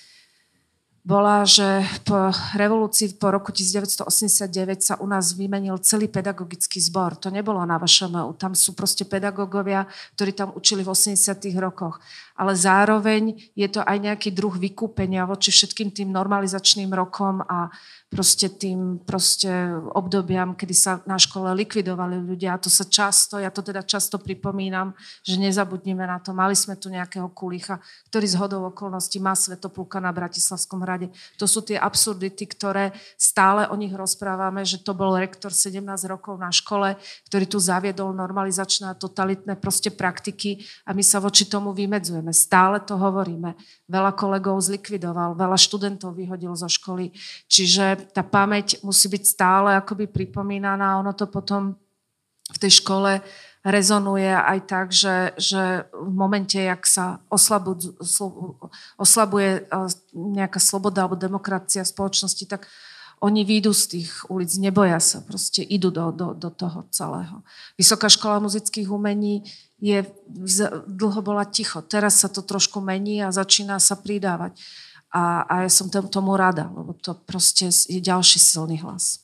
bola, že po revolúcii po roku 1989 sa u nás vymenil celý pedagogický zbor. To nebolo na vašom Tam sú proste pedagógovia, ktorí tam učili v 80 rokoch. Ale zároveň je to aj nejaký druh vykúpenia voči všetkým tým normalizačným rokom a proste tým proste obdobiam, kedy sa na škole likvidovali ľudia. A to sa často, ja to teda často pripomínam, že nezabudnime na to. Mali sme tu nejakého kulicha, ktorý z hodou okolností má svetopluka na Bratislavskom hrade. To sú tie absurdity, ktoré stále o nich rozprávame, že to bol rektor 17 rokov na škole, ktorý tu zaviedol normalizačné a totalitné proste praktiky a my sa voči tomu vymedzujeme. Stále to hovoríme. Veľa kolegov zlikvidoval, veľa študentov vyhodil zo školy. Čiže tá pamäť musí byť stále akoby pripomínaná. Ono to potom v tej škole rezonuje aj tak, že, že v momente, jak sa oslabu, oslabuje nejaká sloboda alebo demokracia spoločnosti, tak oni výjdu z tých ulic, neboja sa, proste idú do, do, do toho celého. Vysoká škola muzických umení je, dlho bola ticho, teraz sa to trošku mení a začína sa pridávať A, a ja som tomu rada, lebo to proste je ďalší silný hlas.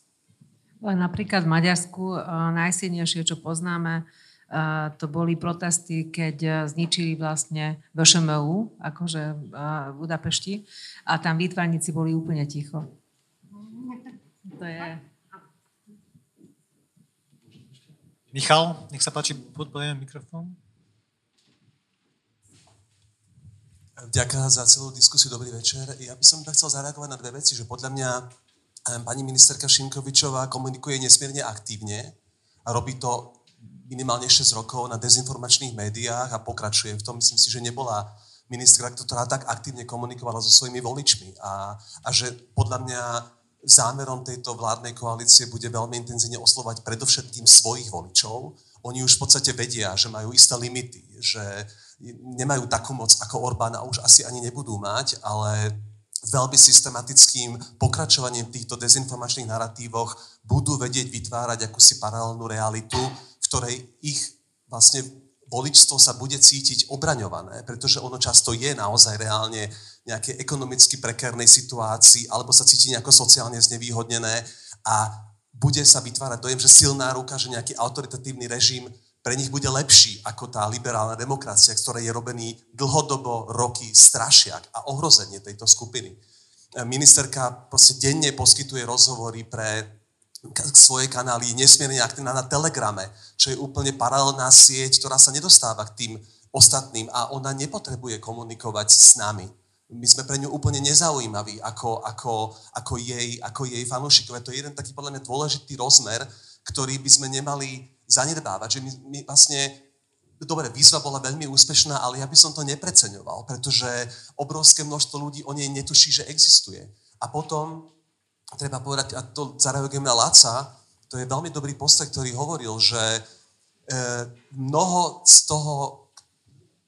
Napríklad v Maďarsku uh, najsilnejšie, čo poznáme, uh, to boli protesty, keď uh, zničili vlastne VŠMU, akože v Budapešti, a tam výtvarníci boli úplne ticho. To je... Michal, nech sa páči, podporujem mikrofón. Ďakujem za celú diskusiu, dobrý večer. Ja by som chcel zareagovať na dve veci, že podľa mňa pani ministerka Šimkovičová komunikuje nesmierne aktívne a robí to minimálne 6 rokov na dezinformačných médiách a pokračuje v tom. Myslím si, že nebola ministerka, ktorá tak aktívne komunikovala so svojimi voličmi a, a že podľa mňa zámerom tejto vládnej koalície bude veľmi intenzívne oslovať predovšetkým svojich voličov. Oni už v podstate vedia, že majú isté limity, že nemajú takú moc ako Orbán a už asi ani nebudú mať, ale veľmi systematickým pokračovaním týchto dezinformačných narratívoch budú vedieť vytvárať akúsi paralelnú realitu, v ktorej ich vlastne voličstvo sa bude cítiť obraňované, pretože ono často je naozaj reálne nejaké ekonomicky prekérnej situácii alebo sa cíti nejako sociálne znevýhodnené a bude sa vytvárať dojem, že silná ruka, že nejaký autoritatívny režim pre nich bude lepší ako tá liberálna demokracia, z je robený dlhodobo roky strašiak a ohrozenie tejto skupiny. Ministerka proste denne poskytuje rozhovory pre svoje kanály, nesmierne aktívna na Telegrame, čo je úplne paralelná sieť, ktorá sa nedostáva k tým ostatným a ona nepotrebuje komunikovať s nami. My sme pre ňu úplne nezaujímaví ako, ako, ako, jej, ako jej fanúšikové. To je jeden taký podľa mňa dôležitý rozmer, ktorý by sme nemali zanedbávať, že my, my vlastne dobre, výzva bola veľmi úspešná, ale ja by som to nepreceňoval, pretože obrovské množstvo ľudí o nej netuší, že existuje. A potom, treba povedať, a to zareagujem na Laca, to je veľmi dobrý postoj, ktorý hovoril, že e, mnoho z toho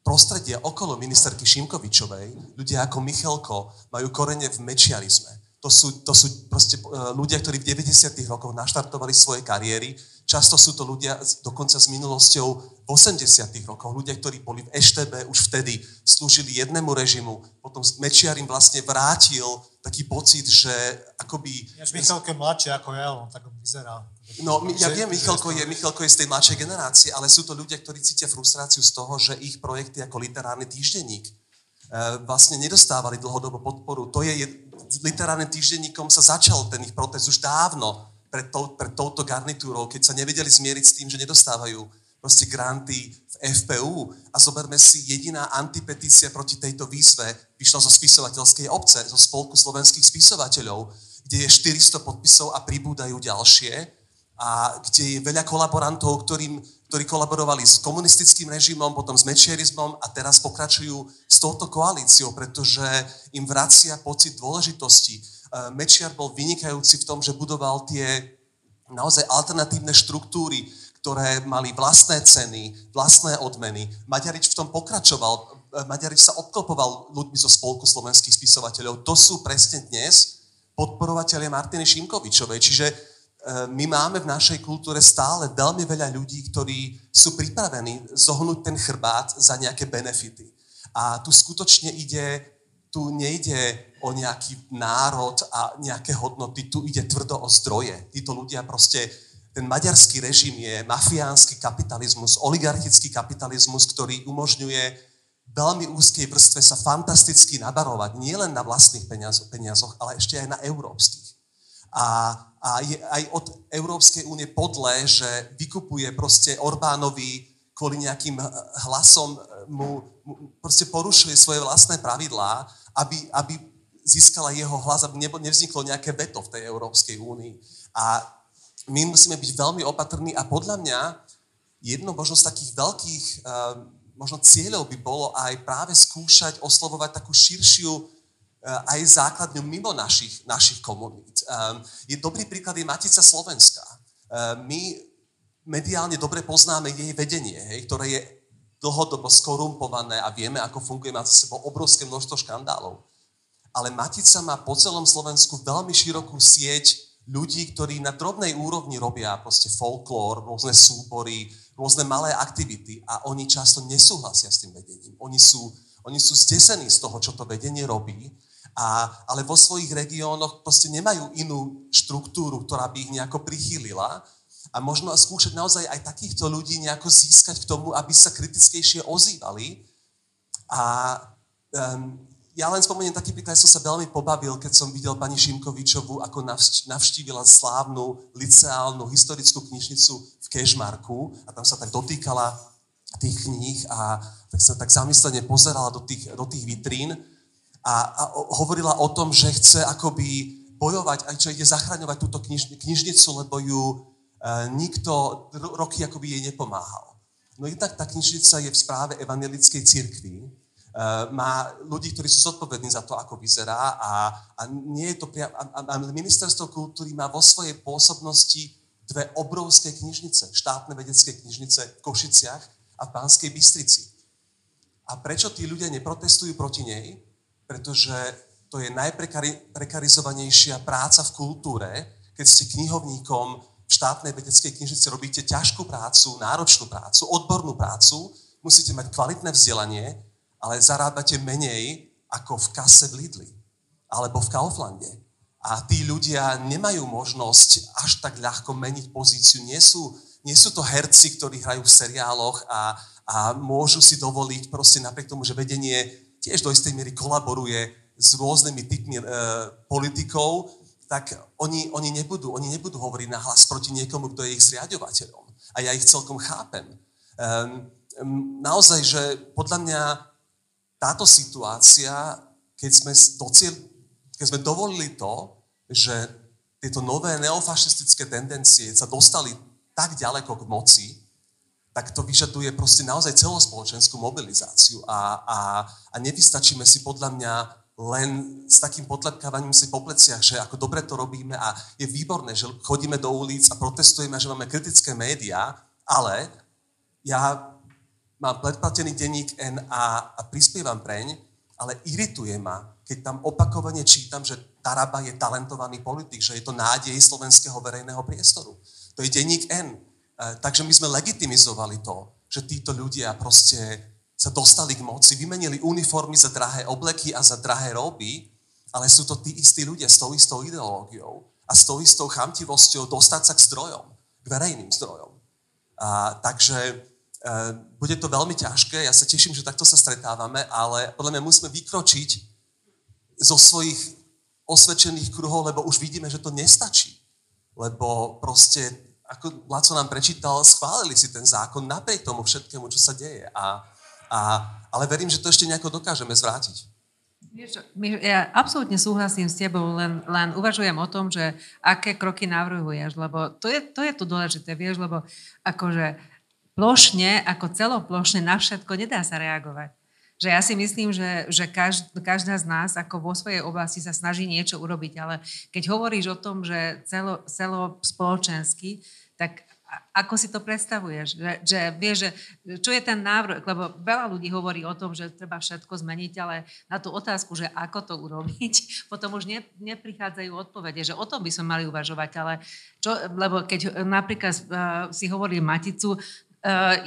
prostredia okolo ministerky Šimkovičovej, ľudia ako Michalko, majú korene v mečiarizme. To sú, to sú proste e, ľudia, ktorí v 90. rokoch naštartovali svoje kariéry, Často sú to ľudia dokonca s minulosťou v 80. rokoch, ľudia, ktorí boli v EŠTB už vtedy, slúžili jednému režimu, potom Mečiar im vlastne vrátil taký pocit, že akoby... Až Michalko je mladšie ako ja, on tak vyzerá. No, ja viem, Michalko je, Michalko je z tej mladšej generácie, ale sú to ľudia, ktorí cítia frustráciu z toho, že ich projekty ako literárny týždenník e, vlastne nedostávali dlhodobo podporu. To je, literárnym týždenníkom sa začal ten ich protest už dávno pred, tou, pred touto garnitúrou, keď sa nevedeli zmieriť s tým, že nedostávajú proste granty v FPU. A zoberme si, jediná antipetícia proti tejto výzve vyšla zo spisovateľskej obce, zo spolku slovenských spisovateľov, kde je 400 podpisov a pribúdajú ďalšie a kde je veľa kolaborantov, ktorým, ktorí kolaborovali s komunistickým režimom, potom s mečierizmom a teraz pokračujú s touto koalíciou, pretože im vracia pocit dôležitosti Mečiar bol vynikajúci v tom, že budoval tie naozaj alternatívne štruktúry, ktoré mali vlastné ceny, vlastné odmeny. Maďarič v tom pokračoval, Maďarič sa obklopoval ľuďmi zo spolku slovenských spisovateľov. To sú presne dnes podporovateľe Martiny Šimkovičovej. Čiže eh, my máme v našej kultúre stále veľmi veľa ľudí, ktorí sú pripravení zohnúť ten chrbát za nejaké benefity. A tu skutočne ide, tu nejde o nejaký národ a nejaké hodnoty, tu ide tvrdo o zdroje. Títo ľudia proste, ten maďarský režim je mafiánsky kapitalizmus, oligarchický kapitalizmus, ktorý umožňuje veľmi úzkej vrstve sa fantasticky nabarovať, nielen na vlastných peniazoch, ale ešte aj na európskych. A, a je aj od Európskej únie podle, že vykupuje proste Orbánovi kvôli nejakým hlasom mu, mu proste porušuje svoje vlastné pravidlá, aby, aby získala jeho hlas, aby nevzniklo nejaké veto v tej Európskej únii. A my musíme byť veľmi opatrní a podľa mňa jedno možno z takých veľkých uh, možno cieľov by bolo aj práve skúšať oslovovať takú širšiu uh, aj základňu mimo našich, našich komunít. Um, je dobrý príklad je Matica Slovenska. Uh, my mediálne dobre poznáme jej vedenie, hej, ktoré je dlhodobo skorumpované a vieme, ako funguje, má za sebou obrovské množstvo škandálov ale Matica má po celom Slovensku veľmi širokú sieť ľudí, ktorí na drobnej úrovni robia proste folklór, rôzne súbory, rôzne malé aktivity a oni často nesúhlasia s tým vedením. Oni sú, oni sú zdesení z toho, čo to vedenie robí A, ale vo svojich regiónoch proste nemajú inú štruktúru, ktorá by ich nejako prichýlila. A možno skúšať naozaj aj takýchto ľudí nejako získať k tomu, aby sa kritickejšie ozývali. A um, ja len spomeniem taký príklad, som sa veľmi pobavil, keď som videl pani Šimkovičovú, ako navštívila slávnu liceálnu historickú knižnicu v Kešmarku a tam sa tak dotýkala tých kníh a tak sa tak zamyslene pozerala do tých, do tých vitrín a, a hovorila o tom, že chce akoby bojovať, aj čo ide zachraňovať túto kniž, knižnicu, lebo ju e, nikto roky akoby jej nepomáhal. No jednak tá knižnica je v správe evangelickej cirkvi, má ľudí, ktorí sú zodpovední za to, ako vyzerá a, a nie je to priam, a, a ministerstvo kultúry má vo svojej pôsobnosti dve obrovské knižnice, štátne vedecké knižnice v Košiciach a v Banskej Bystrici. A prečo tí ľudia neprotestujú proti nej? pretože to je najprekarizovanejšia práca v kultúre, keď ste knihovníkom v štátnej vedeckej knižnici, robíte ťažkú prácu, náročnú prácu, odbornú prácu, musíte mať kvalitné vzdelanie, ale zarábate menej ako v kase v Lidli alebo v Kauflande. A tí ľudia nemajú možnosť až tak ľahko meniť pozíciu. Nie sú, nie sú to herci, ktorí hrajú v seriáloch a, a môžu si dovoliť proste napriek tomu, že vedenie tiež do istej miery kolaboruje s rôznymi typmi e, politikov, tak oni, oni, nebudú, oni nebudú hovoriť nahlas proti niekomu, kto je ich zriadovateľom. A ja ich celkom chápem. E, naozaj, že podľa mňa táto situácia, keď sme, dociel, keď sme dovolili to, že tieto nové neofašistické tendencie sa dostali tak ďaleko k moci, tak to vyžaduje proste naozaj celospoločenskú mobilizáciu a, a, a nevystačíme si podľa mňa len s takým potlepkávaním si po pleciach, že ako dobre to robíme a je výborné, že chodíme do ulic a protestujeme, že máme kritické médiá, ale ja mám predplatený denník N a, a prispievam preň, ale irituje ma, keď tam opakovane čítam, že Taraba je talentovaný politik, že je to nádej slovenského verejného priestoru. To je denník N E, takže my sme legitimizovali to, že títo ľudia proste sa dostali k moci, vymenili uniformy za drahé obleky a za drahé roby, ale sú to tí istí ľudia s tou istou ideológiou a s tou istou chamtivosťou dostať sa k zdrojom, k verejným zdrojom. A, takže bude to veľmi ťažké, ja sa teším, že takto sa stretávame, ale podľa mňa musíme vykročiť zo svojich osvedčených kruhov, lebo už vidíme, že to nestačí. Lebo proste ako Laco nám prečítal, schválili si ten zákon napriek tomu všetkému, čo sa deje. A, a, ale verím, že to ešte nejako dokážeme zvrátiť. Ja absolútne súhlasím s tebou, len, len uvažujem o tom, že aké kroky navrhuješ, lebo to je, to je tu dôležité, vieš, lebo akože plošne, ako celoplošne na všetko nedá sa reagovať že ja si myslím, že, že každá z nás ako vo svojej oblasti sa snaží niečo urobiť, ale keď hovoríš o tom, že celo, celo spoločensky, tak ako si to predstavuješ? Že, že vieš, že, čo je ten návrh? Lebo veľa ľudí hovorí o tom, že treba všetko zmeniť, ale na tú otázku, že ako to urobiť, <laughs> potom už ne, neprichádzajú odpovede, že o tom by sme mali uvažovať, ale čo, lebo keď napríklad uh, si hovorí Maticu,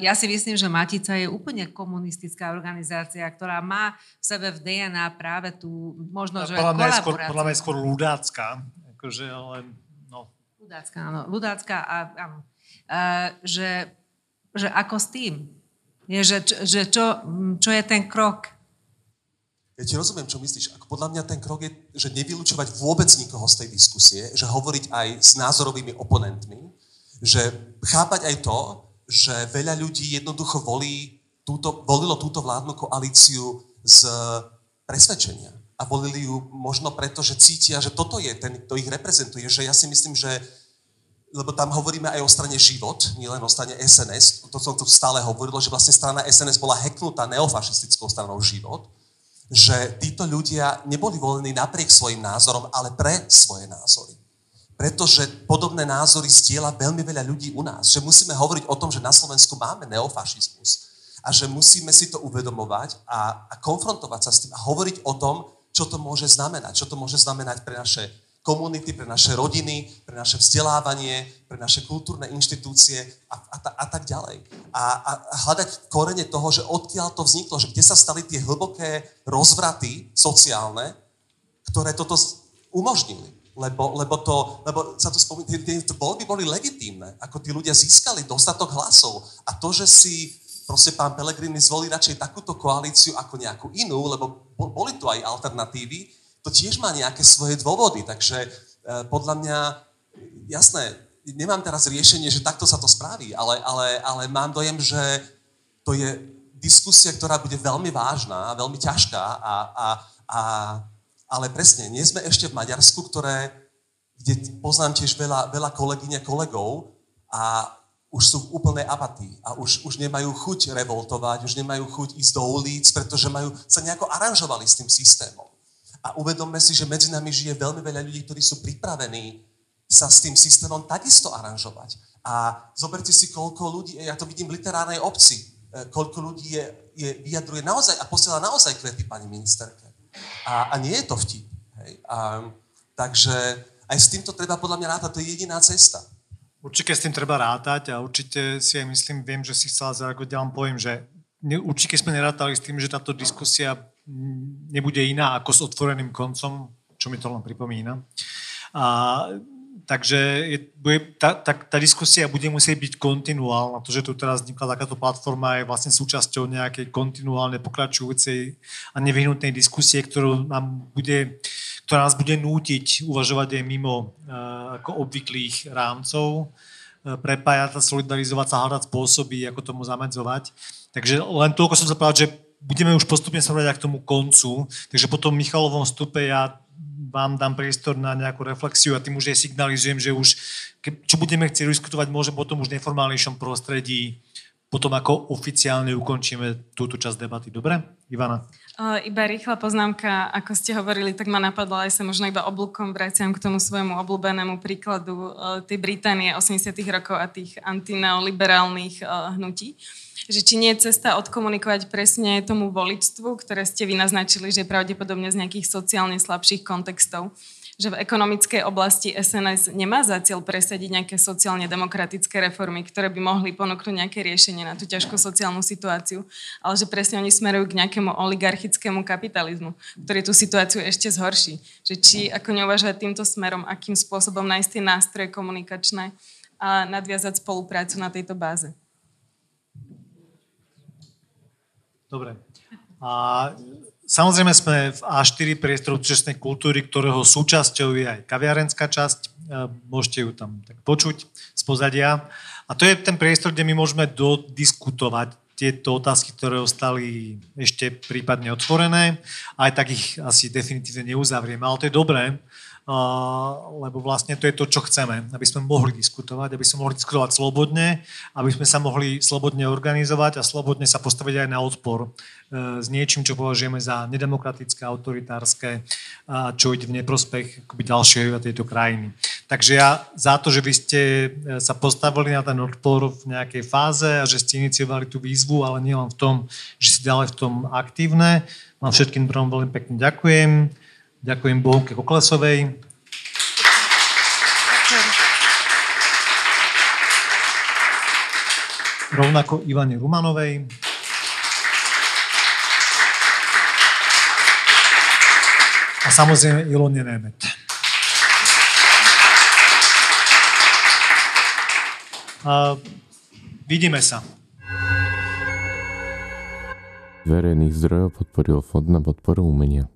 ja si myslím, že Matica je úplne komunistická organizácia, ktorá má v sebe v DNA práve tú možno, že podľa mňa skôr, podľa mňa je skôr ľudácká. Akože, ale, no. Ľudácká, áno. Ľudácká a áno. Uh, že, že ako s tým? Je, že, že čo, čo je ten krok? Ja ti rozumiem, čo myslíš. Ako podľa mňa ten krok je, že nevylučovať vôbec nikoho z tej diskusie, že hovoriť aj s názorovými oponentmi, že chápať aj to, že veľa ľudí jednoducho volí túto, volilo túto vládnu koalíciu z presvedčenia. A volili ju možno preto, že cítia, že toto je ten, kto ich reprezentuje. Že ja si myslím, že lebo tam hovoríme aj o strane život, nielen o strane SNS. To som tu stále hovorilo, že vlastne strana SNS bola heknutá neofašistickou stranou život. Že títo ľudia neboli volení napriek svojim názorom, ale pre svoje názory pretože podobné názory stieľa veľmi veľa ľudí u nás. Že musíme hovoriť o tom, že na Slovensku máme neofašizmus a že musíme si to uvedomovať a, a konfrontovať sa s tým a hovoriť o tom, čo to môže znamenať. Čo to môže znamenať pre naše komunity, pre naše rodiny, pre naše vzdelávanie, pre naše kultúrne inštitúcie a, a, a tak ďalej. A, a, a hľadať korene toho, že odkiaľ to vzniklo, že kde sa stali tie hlboké rozvraty sociálne, ktoré toto umožnili. Lebo, lebo, to, lebo sa to spomína, tie, tie voľby boli legitímne, ako tí ľudia získali dostatok hlasov. A to, že si proste pán Pelegrini zvolí radšej takúto koalíciu ako nejakú inú, lebo boli tu aj alternatívy, to tiež má nejaké svoje dôvody. Takže e, podľa mňa, jasné, nemám teraz riešenie, že takto sa to spraví, ale, ale, ale mám dojem, že to je diskusia, ktorá bude veľmi vážna, veľmi ťažká a, a, a ale presne, nie sme ešte v Maďarsku, ktoré, kde poznám tiež veľa, veľa kolegyň a kolegov a už sú v úplnej apatii a už, už nemajú chuť revoltovať, už nemajú chuť ísť do ulic, pretože majú, sa nejako aranžovali s tým systémom. A uvedomme si, že medzi nami žije veľmi veľa ľudí, ktorí sú pripravení sa s tým systémom takisto aranžovať. A zoberte si, koľko ľudí, ja to vidím v literárnej obci, e, koľko ľudí je, je, vyjadruje naozaj a posiela naozaj kvety pani ministerke. A, a nie je to vtip. Hej. A, takže aj s týmto treba podľa mňa rátať, to je jediná cesta. Určite s tým treba rátať a určite si aj myslím, viem, že si chcela zareagovať, ja vám poviem, že určite sme nerátali s tým, že táto diskusia nebude iná ako s otvoreným koncom, čo mi to len pripomína. A takže je, bude, tá, tá, tá diskusia bude musieť byť kontinuálna. To, že tu teraz vznikla takáto platforma, je vlastne súčasťou nejakej kontinuálnej, pokračujúcej a nevyhnutnej diskusie, ktorú nám bude, ktorá nás bude nútiť uvažovať aj mimo uh, ako obvyklých rámcov, uh, prepájať a solidarizovať sa, hľadať spôsoby, ako tomu zamedzovať. Takže len toľko som sa povedal, že budeme už postupne sa k tomu koncu, takže po tom Michalovom stupe ja vám dám priestor na nejakú reflexiu a tým už aj signalizujem, že už, čo budeme chcieť diskutovať, môže potom už v neformálnejšom prostredí, potom ako oficiálne ukončíme túto časť debaty. Dobre? Ivana? Iba rýchla poznámka, ako ste hovorili, tak ma napadla aj sa možno iba oblúkom vraciam k tomu svojmu obľúbenému príkladu tej Británie 80 rokov a tých antineoliberálnych hnutí že či nie je cesta odkomunikovať presne tomu voličstvu, ktoré ste vy naznačili, že pravdepodobne z nejakých sociálne slabších kontextov, že v ekonomickej oblasti SNS nemá za cieľ presadiť nejaké sociálne demokratické reformy, ktoré by mohli ponúknuť nejaké riešenie na tú ťažkú sociálnu situáciu, ale že presne oni smerujú k nejakému oligarchickému kapitalizmu, ktorý tú situáciu ešte zhorší. Že či ako neuvažovať týmto smerom, akým spôsobom nájsť tie nástroje komunikačné a nadviazať spoluprácu na tejto báze. Dobre. A samozrejme sme v A4 priestoru súčasnej kultúry, ktorého súčasťou je aj kaviarenská časť. E, môžete ju tam tak počuť z pozadia. A to je ten priestor, kde my môžeme dodiskutovať tieto otázky, ktoré ostali ešte prípadne otvorené. Aj tak ich asi definitívne neuzavrieme. Ale to je dobré, lebo vlastne to je to, čo chceme, aby sme mohli diskutovať, aby sme mohli diskutovať slobodne, aby sme sa mohli slobodne organizovať a slobodne sa postaviť aj na odpor e, s niečím, čo považujeme za nedemokratické, autoritárske, čo ide v neprospech akoby ďalšieho tejto krajiny. Takže ja za to, že vy ste e, sa postavili na ten odpor v nejakej fáze a že ste iniciovali tú výzvu, ale nielen v tom, že ste ďalej v tom aktívne, vám všetkým veľmi pekne ďakujem. Ďakujem Bohuke Koklesovej. Rovnako Ivane Rumanovej. A samozrejme Ilone Nemet. A vidíme sa. Verejných zdrojov podporil Fond na podporu umenia.